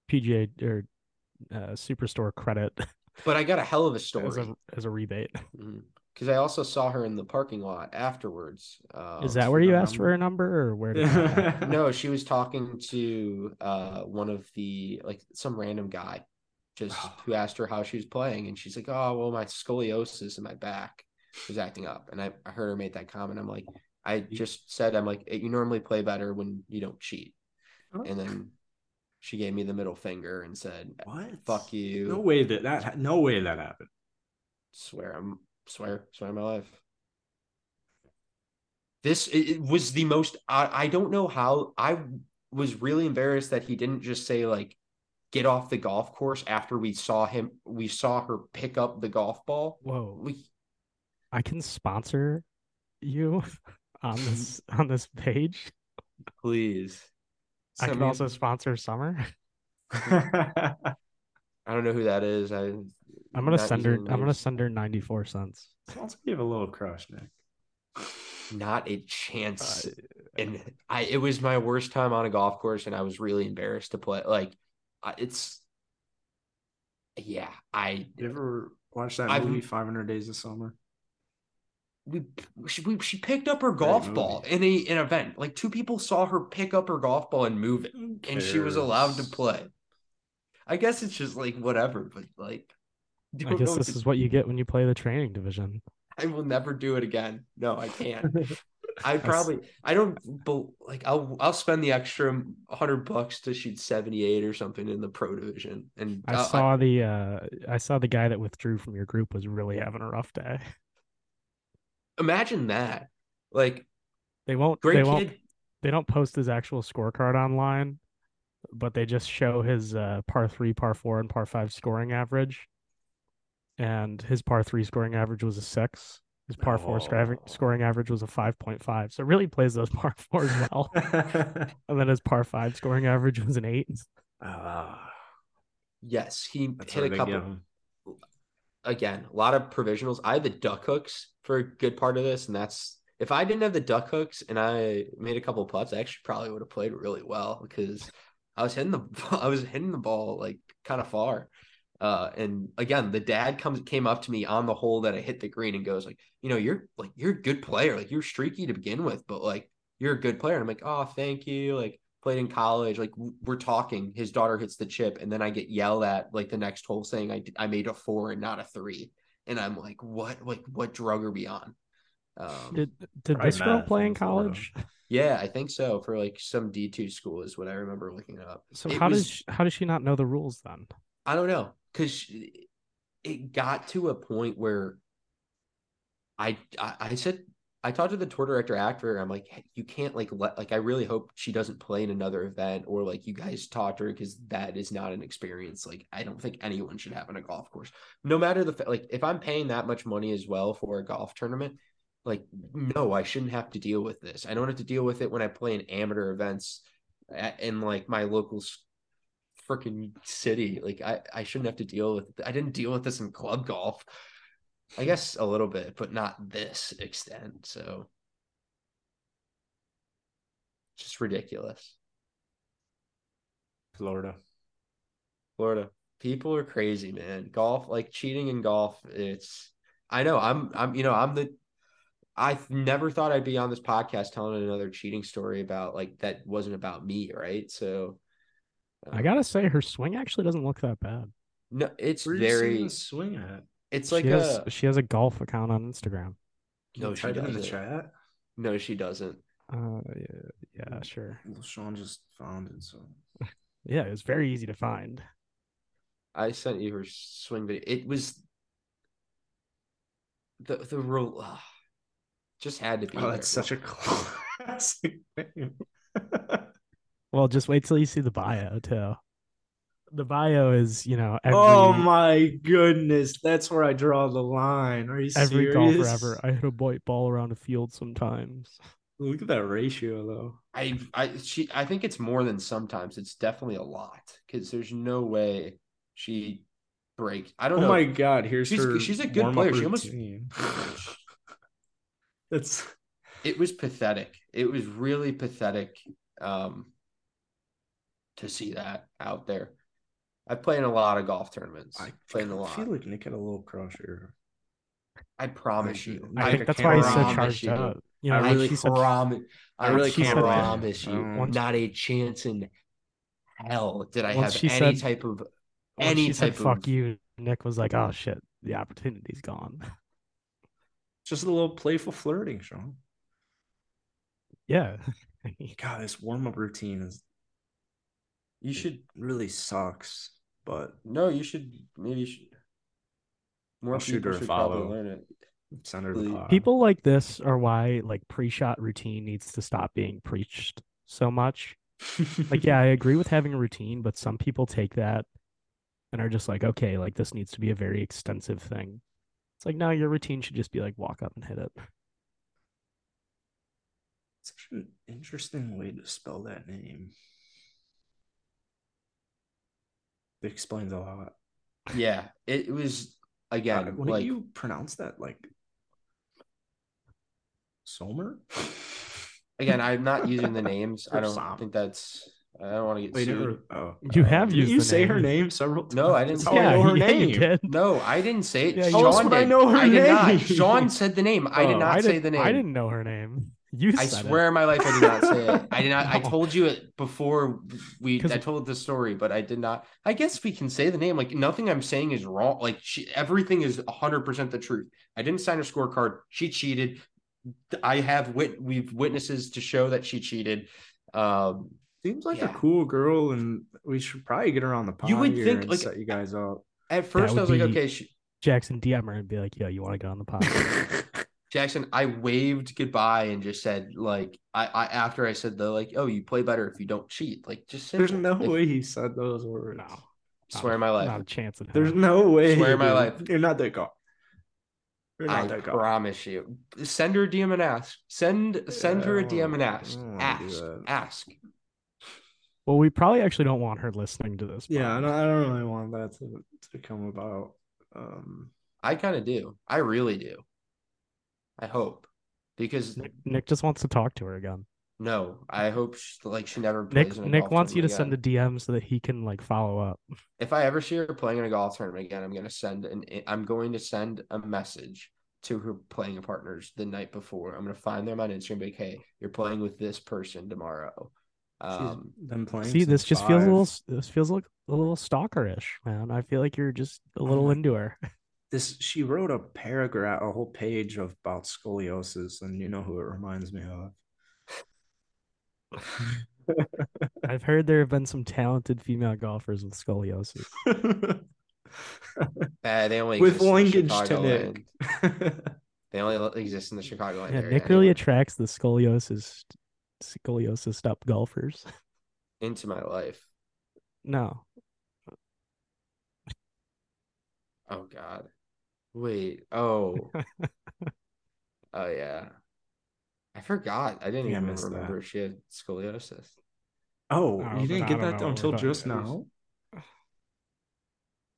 PGA or uh, Superstore credit. But I got a hell of a story as a, as a rebate. Mm-hmm because I also saw her in the parking lot afterwards. Um, Is that where you asked for her number, or where? No, she was talking to uh, one of the like some random guy, just who asked her how she was playing, and she's like, "Oh, well, my scoliosis in my back was acting up," and I, I heard her make that comment. I'm like, I just said, I'm like, you normally play better when you don't cheat, oh. and then she gave me the middle finger and said, "What? Fuck you." No way that that no way that happened. Swear, I'm swear, swear my life. This it, was the most. I, I don't know how. I was really embarrassed that he didn't just say like, "Get off the golf course." After we saw him, we saw her pick up the golf ball. Whoa! We, I can sponsor you on this on this page. Please. I can also sponsor Summer. I don't know who that is. I I'm gonna send her. I'm gonna send her 94 cents. Sounds like you have a little crush, Nick. Not a chance. Uh, and I, it was my worst time on a golf course, and I was really embarrassed to play. Like, it's, yeah. I you ever watch that movie, I've, 500 Days of Summer? We she, we, she picked up her golf ball in a an event. Like two people saw her pick up her golf ball and move it, and she was allowed to play. I guess it's just like whatever, but like I guess this is what you get when you play the training division. I will never do it again. No, I can't. I probably I don't like I'll I'll spend the extra hundred bucks to shoot seventy eight or something in the pro division. And I I'll, saw I, the uh I saw the guy that withdrew from your group was really having a rough day. Imagine that. Like they won't great they kid. won't they don't post his actual scorecard online, but they just show his uh par three, par four, and par five scoring average and his par three scoring average was a six. His par four oh. scoring average was a 5.5. So it really plays those par fours well. and then his par five scoring average was an eight. Uh, yes, he hit a couple. Again, a lot of provisionals. I had the duck hooks for a good part of this, and that's if I didn't have the duck hooks and I made a couple putts, I actually probably would have played really well because I was hitting the I was hitting the ball like kind of far. Uh, and again, the dad comes came up to me on the hole that I hit the green and goes like, you know, you're like you're a good player, like you're streaky to begin with, but like you're a good player. And I'm like, oh, thank you. Like played in college, like we're talking. His daughter hits the chip, and then I get yelled at like the next hole saying I I made a four and not a three, and I'm like, what? Like what drug are we on? Um, did did this girl play in college? Yeah, I think so. For like some D two school is what I remember looking up. So it how was, does she, how does she not know the rules then? I don't know because it got to a point where I, I, I said I talked to the tour director after. I'm like, you can't like let like I really hope she doesn't play in another event or like you guys talk to her because that is not an experience. Like I don't think anyone should have on a golf course, no matter the like if I'm paying that much money as well for a golf tournament. Like no, I shouldn't have to deal with this. I don't have to deal with it when I play in amateur events in like my local freaking city. Like I, I shouldn't have to deal with I didn't deal with this in club golf. I guess a little bit, but not this extent. So just ridiculous. Florida. Florida. People are crazy, man. Golf, like cheating in golf, it's I know. I'm. I'm. You know. I'm the. I never thought I'd be on this podcast telling another cheating story about like that wasn't about me, right? So. I gotta say, her swing actually doesn't look that bad. No, it's very swing at. It's like she has, a. She has a golf account on Instagram. No, she doesn't. in the chat. No, she doesn't. Uh, yeah, yeah, sure. Well, Sean just found it, so. yeah, it was very easy to find. I sent you her swing video. It was the the rule uh, just had to be. Oh, that's such a classic name. well, just wait till you see the bio too. The bio is, you know, every, oh my goodness, that's where I draw the line. Are you every serious? golfer ever? I hit a white ball around a field sometimes. Look at that ratio, though. I, I, she, I think it's more than sometimes. It's definitely a lot because there's no way she breaks. I don't oh know. Oh my god, here's she's her. She's a good player. She almost. That's. It was pathetic. It was really pathetic. Um, to see that out there. I've played in a lot of golf tournaments. I played in a lot. I feel like Nick had a little crush here. I promise you. I, I that's why he's so charged you. up. You know, I really promise. I really can't promise you. Uh, not a chance in hell did I have any said, type of any type said, of fuck you. Nick was like, "Oh shit, the opportunity's gone." Just a little playful flirting, Sean. Yeah. God, this warm up routine is. You should really sucks, but no, you should maybe you should. More I'll people should follow. probably learn it. Center People like this are why like pre-shot routine needs to stop being preached so much. like, yeah, I agree with having a routine, but some people take that and are just like, okay, like this needs to be a very extensive thing. It's like, no, your routine should just be like walk up and hit it. Such an interesting way to spell that name. It explains a lot. Yeah, it was again. Uh, what like, do you pronounce that? Like Somer? Again, I'm not using the names. I don't think that's. I don't want to get Wait, sued. oh, you have used. you say name. her name several times. No, I didn't. Say yeah, her yeah, name. No, I didn't say it. Yeah, Sean did. I know her I name. did not. Sean said the name. I did oh, not I say the name. I didn't know her name. You I swear it. in my life I did not say it. I did not. I told you it before we. I told the story, but I did not. I guess we can say the name. Like nothing I'm saying is wrong. Like she, everything is 100 percent the truth. I didn't sign her scorecard. She cheated. I have wit. We've witnesses to show that she cheated. Um, Seems like yeah. a cool girl, and we should probably get her on the pod. You would think like set you guys up. At first, I was like, okay, she... Jackson DM her and be like, "Yo, you want to get on the pod?" Jackson, I waved goodbye and just said, like, I, I after I said the like, oh, you play better if you don't cheat. Like, just there's no if, way he said those words. No, swear my life, not a chance. There's no way. Swear my life, you're not that guy. I promise you. Send her a DM and ask. Send send yeah, her a DM and ask. Ask. Ask. Well, we probably actually don't want her listening to this. Yeah, I don't, I don't really want that to, to come about. Um, I kind of do. I really do. I hope because Nick, Nick, just wants to talk to her again. No, I hope she, like she never. Nick Nick wants you to again. send a DM so that he can like follow up. If I ever see her playing in a golf tournament again, I'm gonna send an. I'm going to send a message to her playing partners the night before. I'm gonna find them on Instagram. Be like, hey, you're playing with this person tomorrow. Um, them playing. See, this just five. feels a little. This feels like a little stalkerish, man. I feel like you're just a little into her. this she wrote a paragraph, a whole page of, about scoliosis, and you know who it reminds me of. I've heard there have been some talented female golfers with scoliosis. uh, they only with linkage to Nick. they only exist in the Chicago yeah, area. Nick really attracts the scoliosis scoliosis up golfers into my life. No. Oh God. Wait. Oh. oh yeah. I forgot. I didn't even remember that. she had scoliosis. Oh, you didn't get that until just now.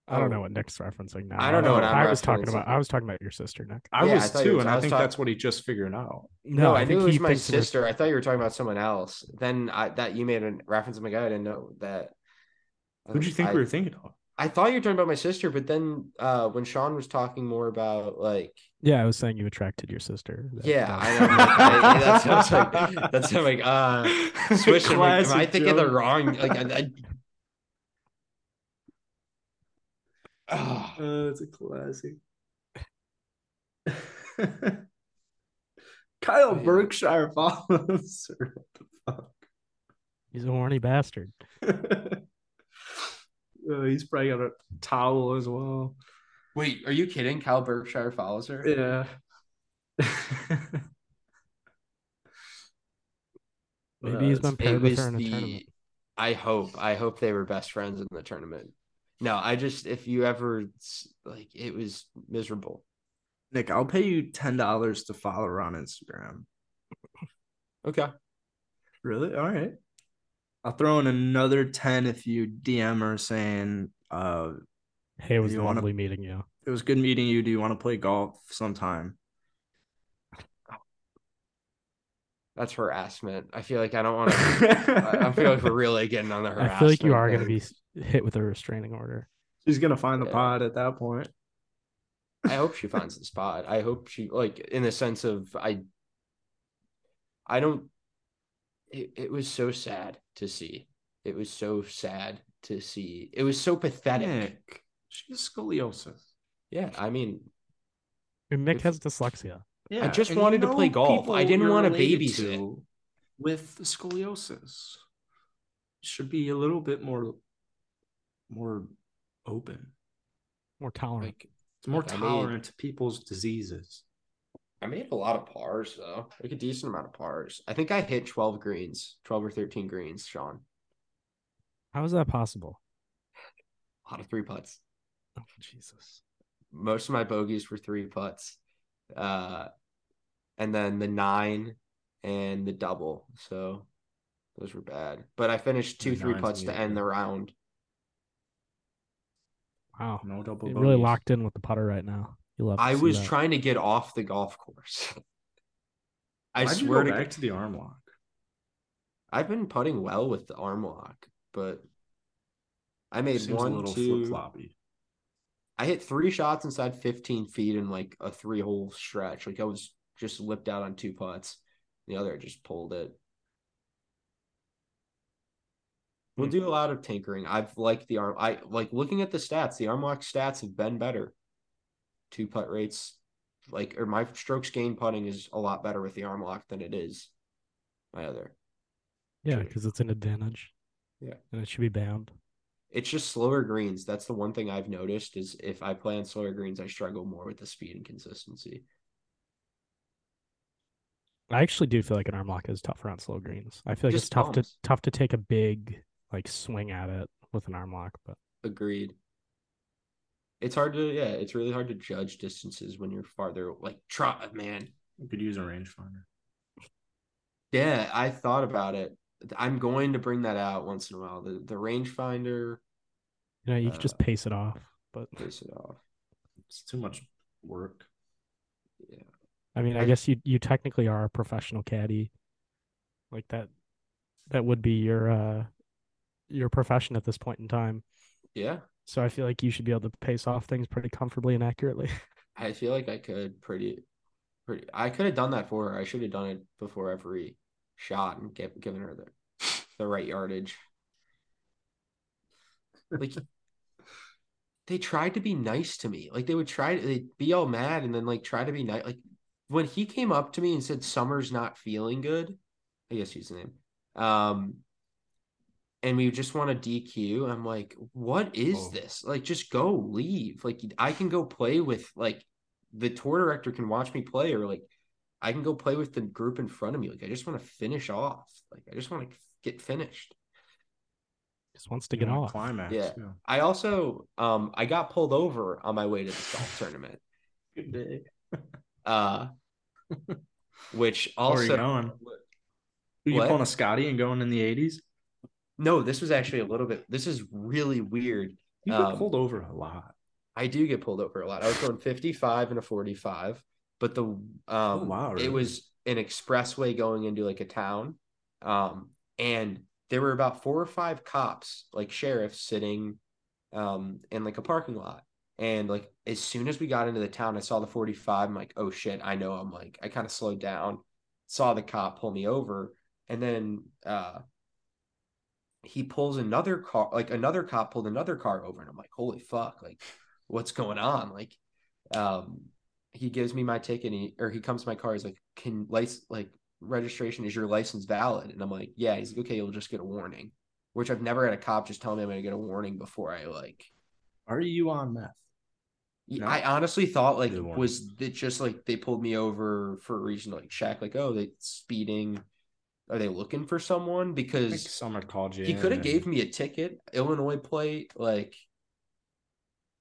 I don't know oh. what Nick's referencing now. I don't know what I'm i was talking about. I was talking about your sister, Nick. I yeah, was I too, was, and I, I think talk- that's what he just figured out. No, no I, I knew it was my sister. I thought you were talking about someone else. Then I that you made a reference to my guy. I didn't know that. Who did you think we were thinking of? I thought you were talking about my sister, but then uh, when Sean was talking more about like yeah, I was saying you attracted your sister. That, yeah, that I know. Like, I, that's that's like that's like uh switching. Like, am I thinking joke. the wrong? Like I, I Oh, oh it's a classic. Kyle Berkshire follows her. What the fuck? He's a horny bastard. oh, he's probably got a towel as well. Wait, are you kidding? Kyle Berkshire follows her? Yeah. Maybe uh, he's been paired with her in a the, tournament. I hope. I hope they were best friends in the tournament. No, I just if you ever like it was miserable. Nick, I'll pay you ten dollars to follow her on Instagram. Okay. Really? All right. I'll throw in another ten if you DM her saying, uh, "Hey, it was lovely wanna, meeting you. It was good meeting you. Do you want to play golf sometime?" That's harassment. I feel like I don't want to. I feel like we're really getting on the harassment. I feel like you are going to be hit with a restraining order. She's gonna find the yeah. pod at that point. I hope she finds the spot. I hope she like in the sense of I I don't it, it was so sad to see. It was so sad to see. It was so pathetic. Nick, she has scoliosis. Yeah, I mean and Nick has dyslexia. Yeah, I just wanted to play golf. I didn't want to babysit with scoliosis. Should be a little bit more more open, more tolerant. Like it's more like tolerant made, to people's diseases. I made a lot of pars though, like a decent amount of pars. I think I hit twelve greens, twelve or thirteen greens, Sean. How is that possible? A lot of three putts. Oh Jesus! Most of my bogeys were three putts, uh, and then the nine and the double. So those were bad. But I finished two three putts to end the round. Wow. No double. You're really locked in with the putter right now. You love. I was that. trying to get off the golf course. I Why'd swear to back to the arm lock. I've been putting well with the arm lock, but I made Seems one, a little two. Flip-floppy. I hit three shots inside 15 feet in like a three hole stretch. Like I was just lipped out on two putts. The other I just pulled it. We'll hmm. do a lot of tinkering. I've liked the arm. I like looking at the stats. The arm lock stats have been better. Two putt rates, like or my strokes gain putting is a lot better with the arm lock than it is my other. Yeah, because it's an advantage. Yeah, and it should be banned. It's just slower greens. That's the one thing I've noticed is if I play on slower greens, I struggle more with the speed and consistency. I actually do feel like an arm lock is tougher on slow greens. I feel like just it's tough to tough to take a big like swing at it with an arm lock. But agreed. It's hard to yeah, it's really hard to judge distances when you're farther. Like try man, you could use a rangefinder. Yeah, I thought about it. I'm going to bring that out once in a while. The the rangefinder. You know, you uh, can just pace it off, but pace it off. It's too much work. Yeah. I mean, I, I guess you you technically are a professional caddy. Like that that would be your uh your profession at this point in time. Yeah. So I feel like you should be able to pace off things pretty comfortably and accurately. I feel like I could pretty pretty I could have done that for her. I should have done it before every shot and get, given her the the right yardage. Like they tried to be nice to me. Like they would try to they'd be all mad and then like try to be nice. Like when he came up to me and said Summer's not feeling good, I guess he's the name. Um, and we just want to DQ. I'm like, what is oh. this? Like, just go leave. Like, I can go play with like the tour director can watch me play, or like I can go play with the group in front of me. Like, I just want to finish off. Like, I just want to get finished. Just wants to get off. Climax. Yeah. yeah. I also um I got pulled over on my way to the golf tournament. Good day. uh which also Where are you going? Are you pulling a Scotty and going in the 80s? No, this was actually a little bit. This is really weird. You get um, pulled over a lot. I do get pulled over a lot. I was going 55 and a 45, but the um, oh, wow, really? it was an expressway going into like a town, um, and there were about four or five cops, like sheriffs, sitting um, in like a parking lot. And like as soon as we got into the town, I saw the 45. I'm like, oh shit, I know. I'm like, I kind of slowed down, saw the cop pull me over, and then uh he pulls another car, like another cop pulled another car over, and I'm like, holy fuck, like what's going on? Like, um, he gives me my ticket, he, or he comes to my car. He's like, can license like registration is your license valid? And I'm like, yeah. He's like, okay, you'll just get a warning. Which I've never had a cop just tell me I'm gonna get a warning before I like. Are you on meth? No. I honestly thought like was it just like they pulled me over for a reason to like check like oh they speeding are they looking for someone because called you he could have and... gave me a ticket Illinois plate like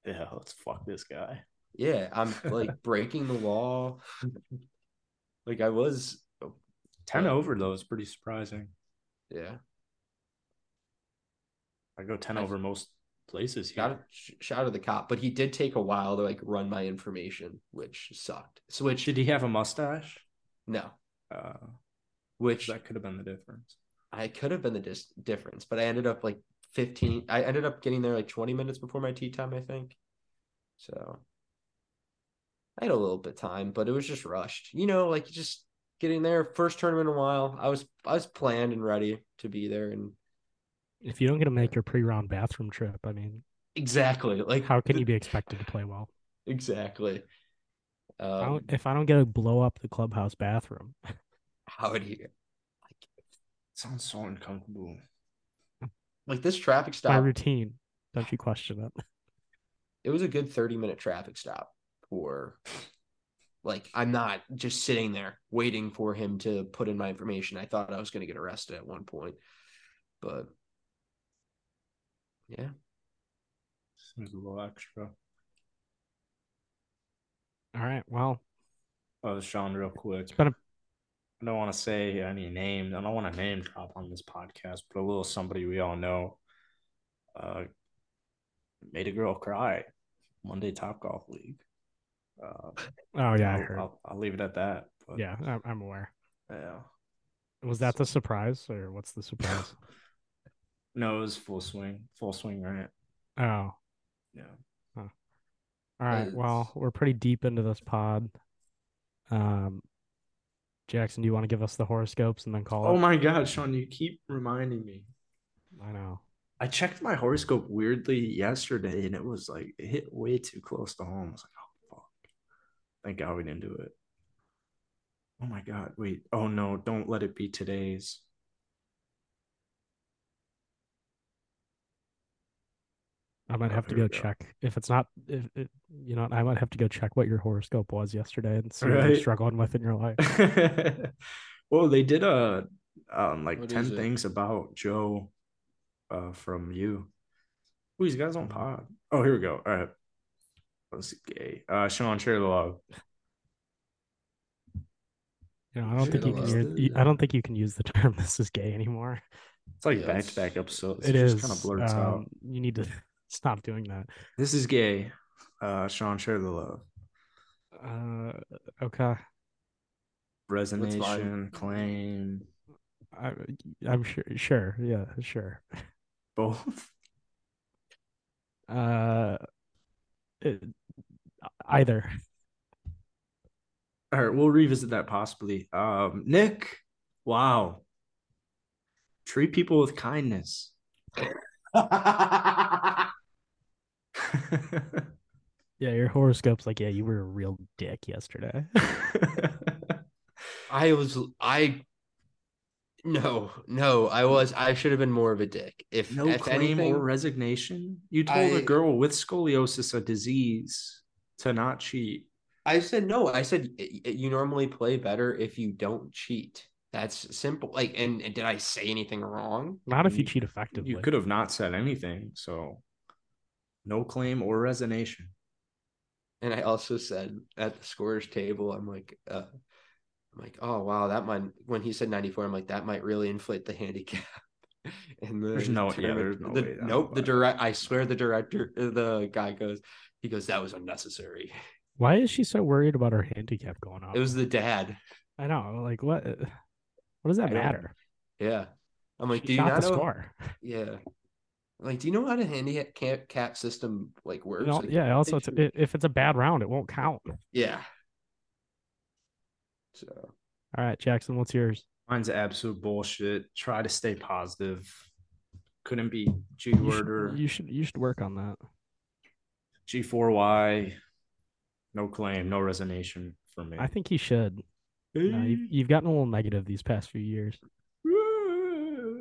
yeah let's fuck this guy yeah I'm like breaking the law like I was 10 over though is pretty surprising yeah I go 10 I... over most places here. Shout, shout out to the cop, but he did take a while to like run my information, which sucked. Switch. Did he have a mustache? No. Uh, which that could have been the difference. I could have been the dis- difference, but I ended up like 15. I ended up getting there like 20 minutes before my tee time, I think. So I had a little bit time, but it was just rushed. You know, like just getting there, first tournament in a while. I was I was planned and ready to be there, and if you don't get to make your pre-round bathroom trip, I mean, exactly. Like, how can you be expected to play well? Exactly. Um, if, I don't, if I don't get to blow up the clubhouse bathroom, how would you? Like, sounds so uncomfortable. Like this traffic stop. My routine. Don't you question it? It was a good thirty-minute traffic stop for. Like I'm not just sitting there waiting for him to put in my information. I thought I was going to get arrested at one point, but yeah. Seems a little extra. All right. Well, oh, Sean, real quick. It's been a... I don't want to say any names. I don't want to name drop on this podcast, but a little somebody we all know uh, made a girl cry. Monday Top Golf League. Uh, oh yeah, I'll, I heard. I'll, I'll leave it at that. But, yeah, I'm, aware. Yeah. Was that the surprise, or what's the surprise? No, it was full swing. Full swing, right? Oh. Yeah. Huh. All right. It's... Well, we're pretty deep into this pod. Um Jackson, do you want to give us the horoscopes and then call Oh it? my god, Sean, you keep reminding me. I know. I checked my horoscope weirdly yesterday and it was like it hit way too close to home. I was like, oh fuck. Thank God we didn't do it. Oh my god, wait. Oh no, don't let it be today's. I might oh, have to go, go, check if it's not if it, you know I might have to go check what your horoscope was yesterday and see right. what you're struggling with in your life. well, they did a um like what ten things about Joe uh from you. Oh, he's got his own pod. Oh, here we go. All right. Let's see gay. Uh Sean, share the love. You know, I don't share think you can use, I don't think you can use the term this is gay anymore. It's like back to back episodes. It is It just kind of blurts um, out. You need to Stop doing that. This is gay. Uh, Sean, share the love. Uh, okay. Resonation, claim. I, I'm sure. Sure. Yeah. Sure. Both. Uh, it, either. All right, we'll revisit that possibly. Um, Nick, wow. Treat people with kindness. yeah, your horoscope's like, yeah, you were a real dick yesterday. I was I no, no, I mm. was I should have been more of a dick. If no if claim anything, or resignation. You told I, a girl with scoliosis, a disease, to not cheat. I said no. I said you normally play better if you don't cheat. That's simple. Like, and, and did I say anything wrong? Not if you cheat effectively. You could have not said anything. So no claim or resignation. And I also said at the scorers table, I'm like, uh, I'm like, oh wow, that might. When he said 94, I'm like, that might really inflate the handicap. and the there's no, yeah, there's no the, way. Nope. The direct, I swear, the director, the guy goes, he goes, that was unnecessary. Why is she so worried about her handicap going up? It was the dad. I know. Like, what? What does that matter? Yeah. I'm like, she do you not not know? score? Yeah. Like, do you know how the handicap cap system like works? You know, like, yeah. Also, it's, if it's a bad round, it won't count. Yeah. So. All right, Jackson, what's yours? Mine's absolute bullshit. Try to stay positive. Couldn't be G word or you should you should work on that. G4Y. No claim, no resignation for me. I think he should. No, you've, eh. you've gotten a little negative these past few years.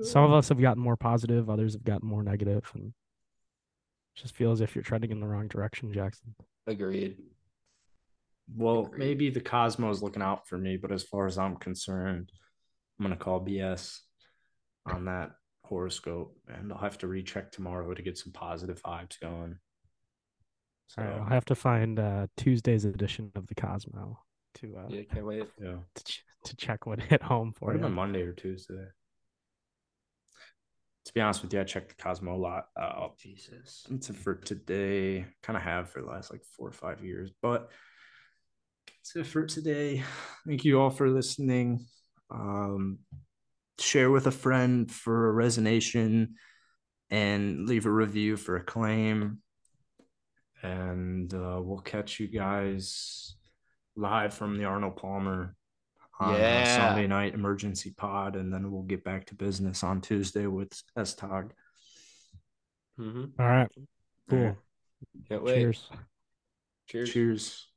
Some of us have gotten more positive, others have gotten more negative, and just feel as if you're trending in the wrong direction, Jackson. Agreed. Well, Agreed. maybe the Cosmos looking out for me, but as far as I'm concerned, I'm gonna call BS on that horoscope, and I'll have to recheck tomorrow to get some positive vibes going. So All right, I'll have to find uh, Tuesday's edition of the Cosmo to uh, yeah, can't wait. Yeah, to, ch- to check what hit home for you. Monday or Tuesday. To be honest with you, I checked the Cosmo a lot. Uh, Jesus, it's for today. Kind of have for the last like four or five years, but that's it for today. Thank you all for listening. Um, share with a friend for a resignation and leave a review for a claim. And uh, we'll catch you guys live from the Arnold Palmer on yeah. Sunday night emergency pod. And then we'll get back to business on Tuesday with STOG. Mm-hmm. All right. Cool. Can't wait. Cheers. Cheers. Cheers.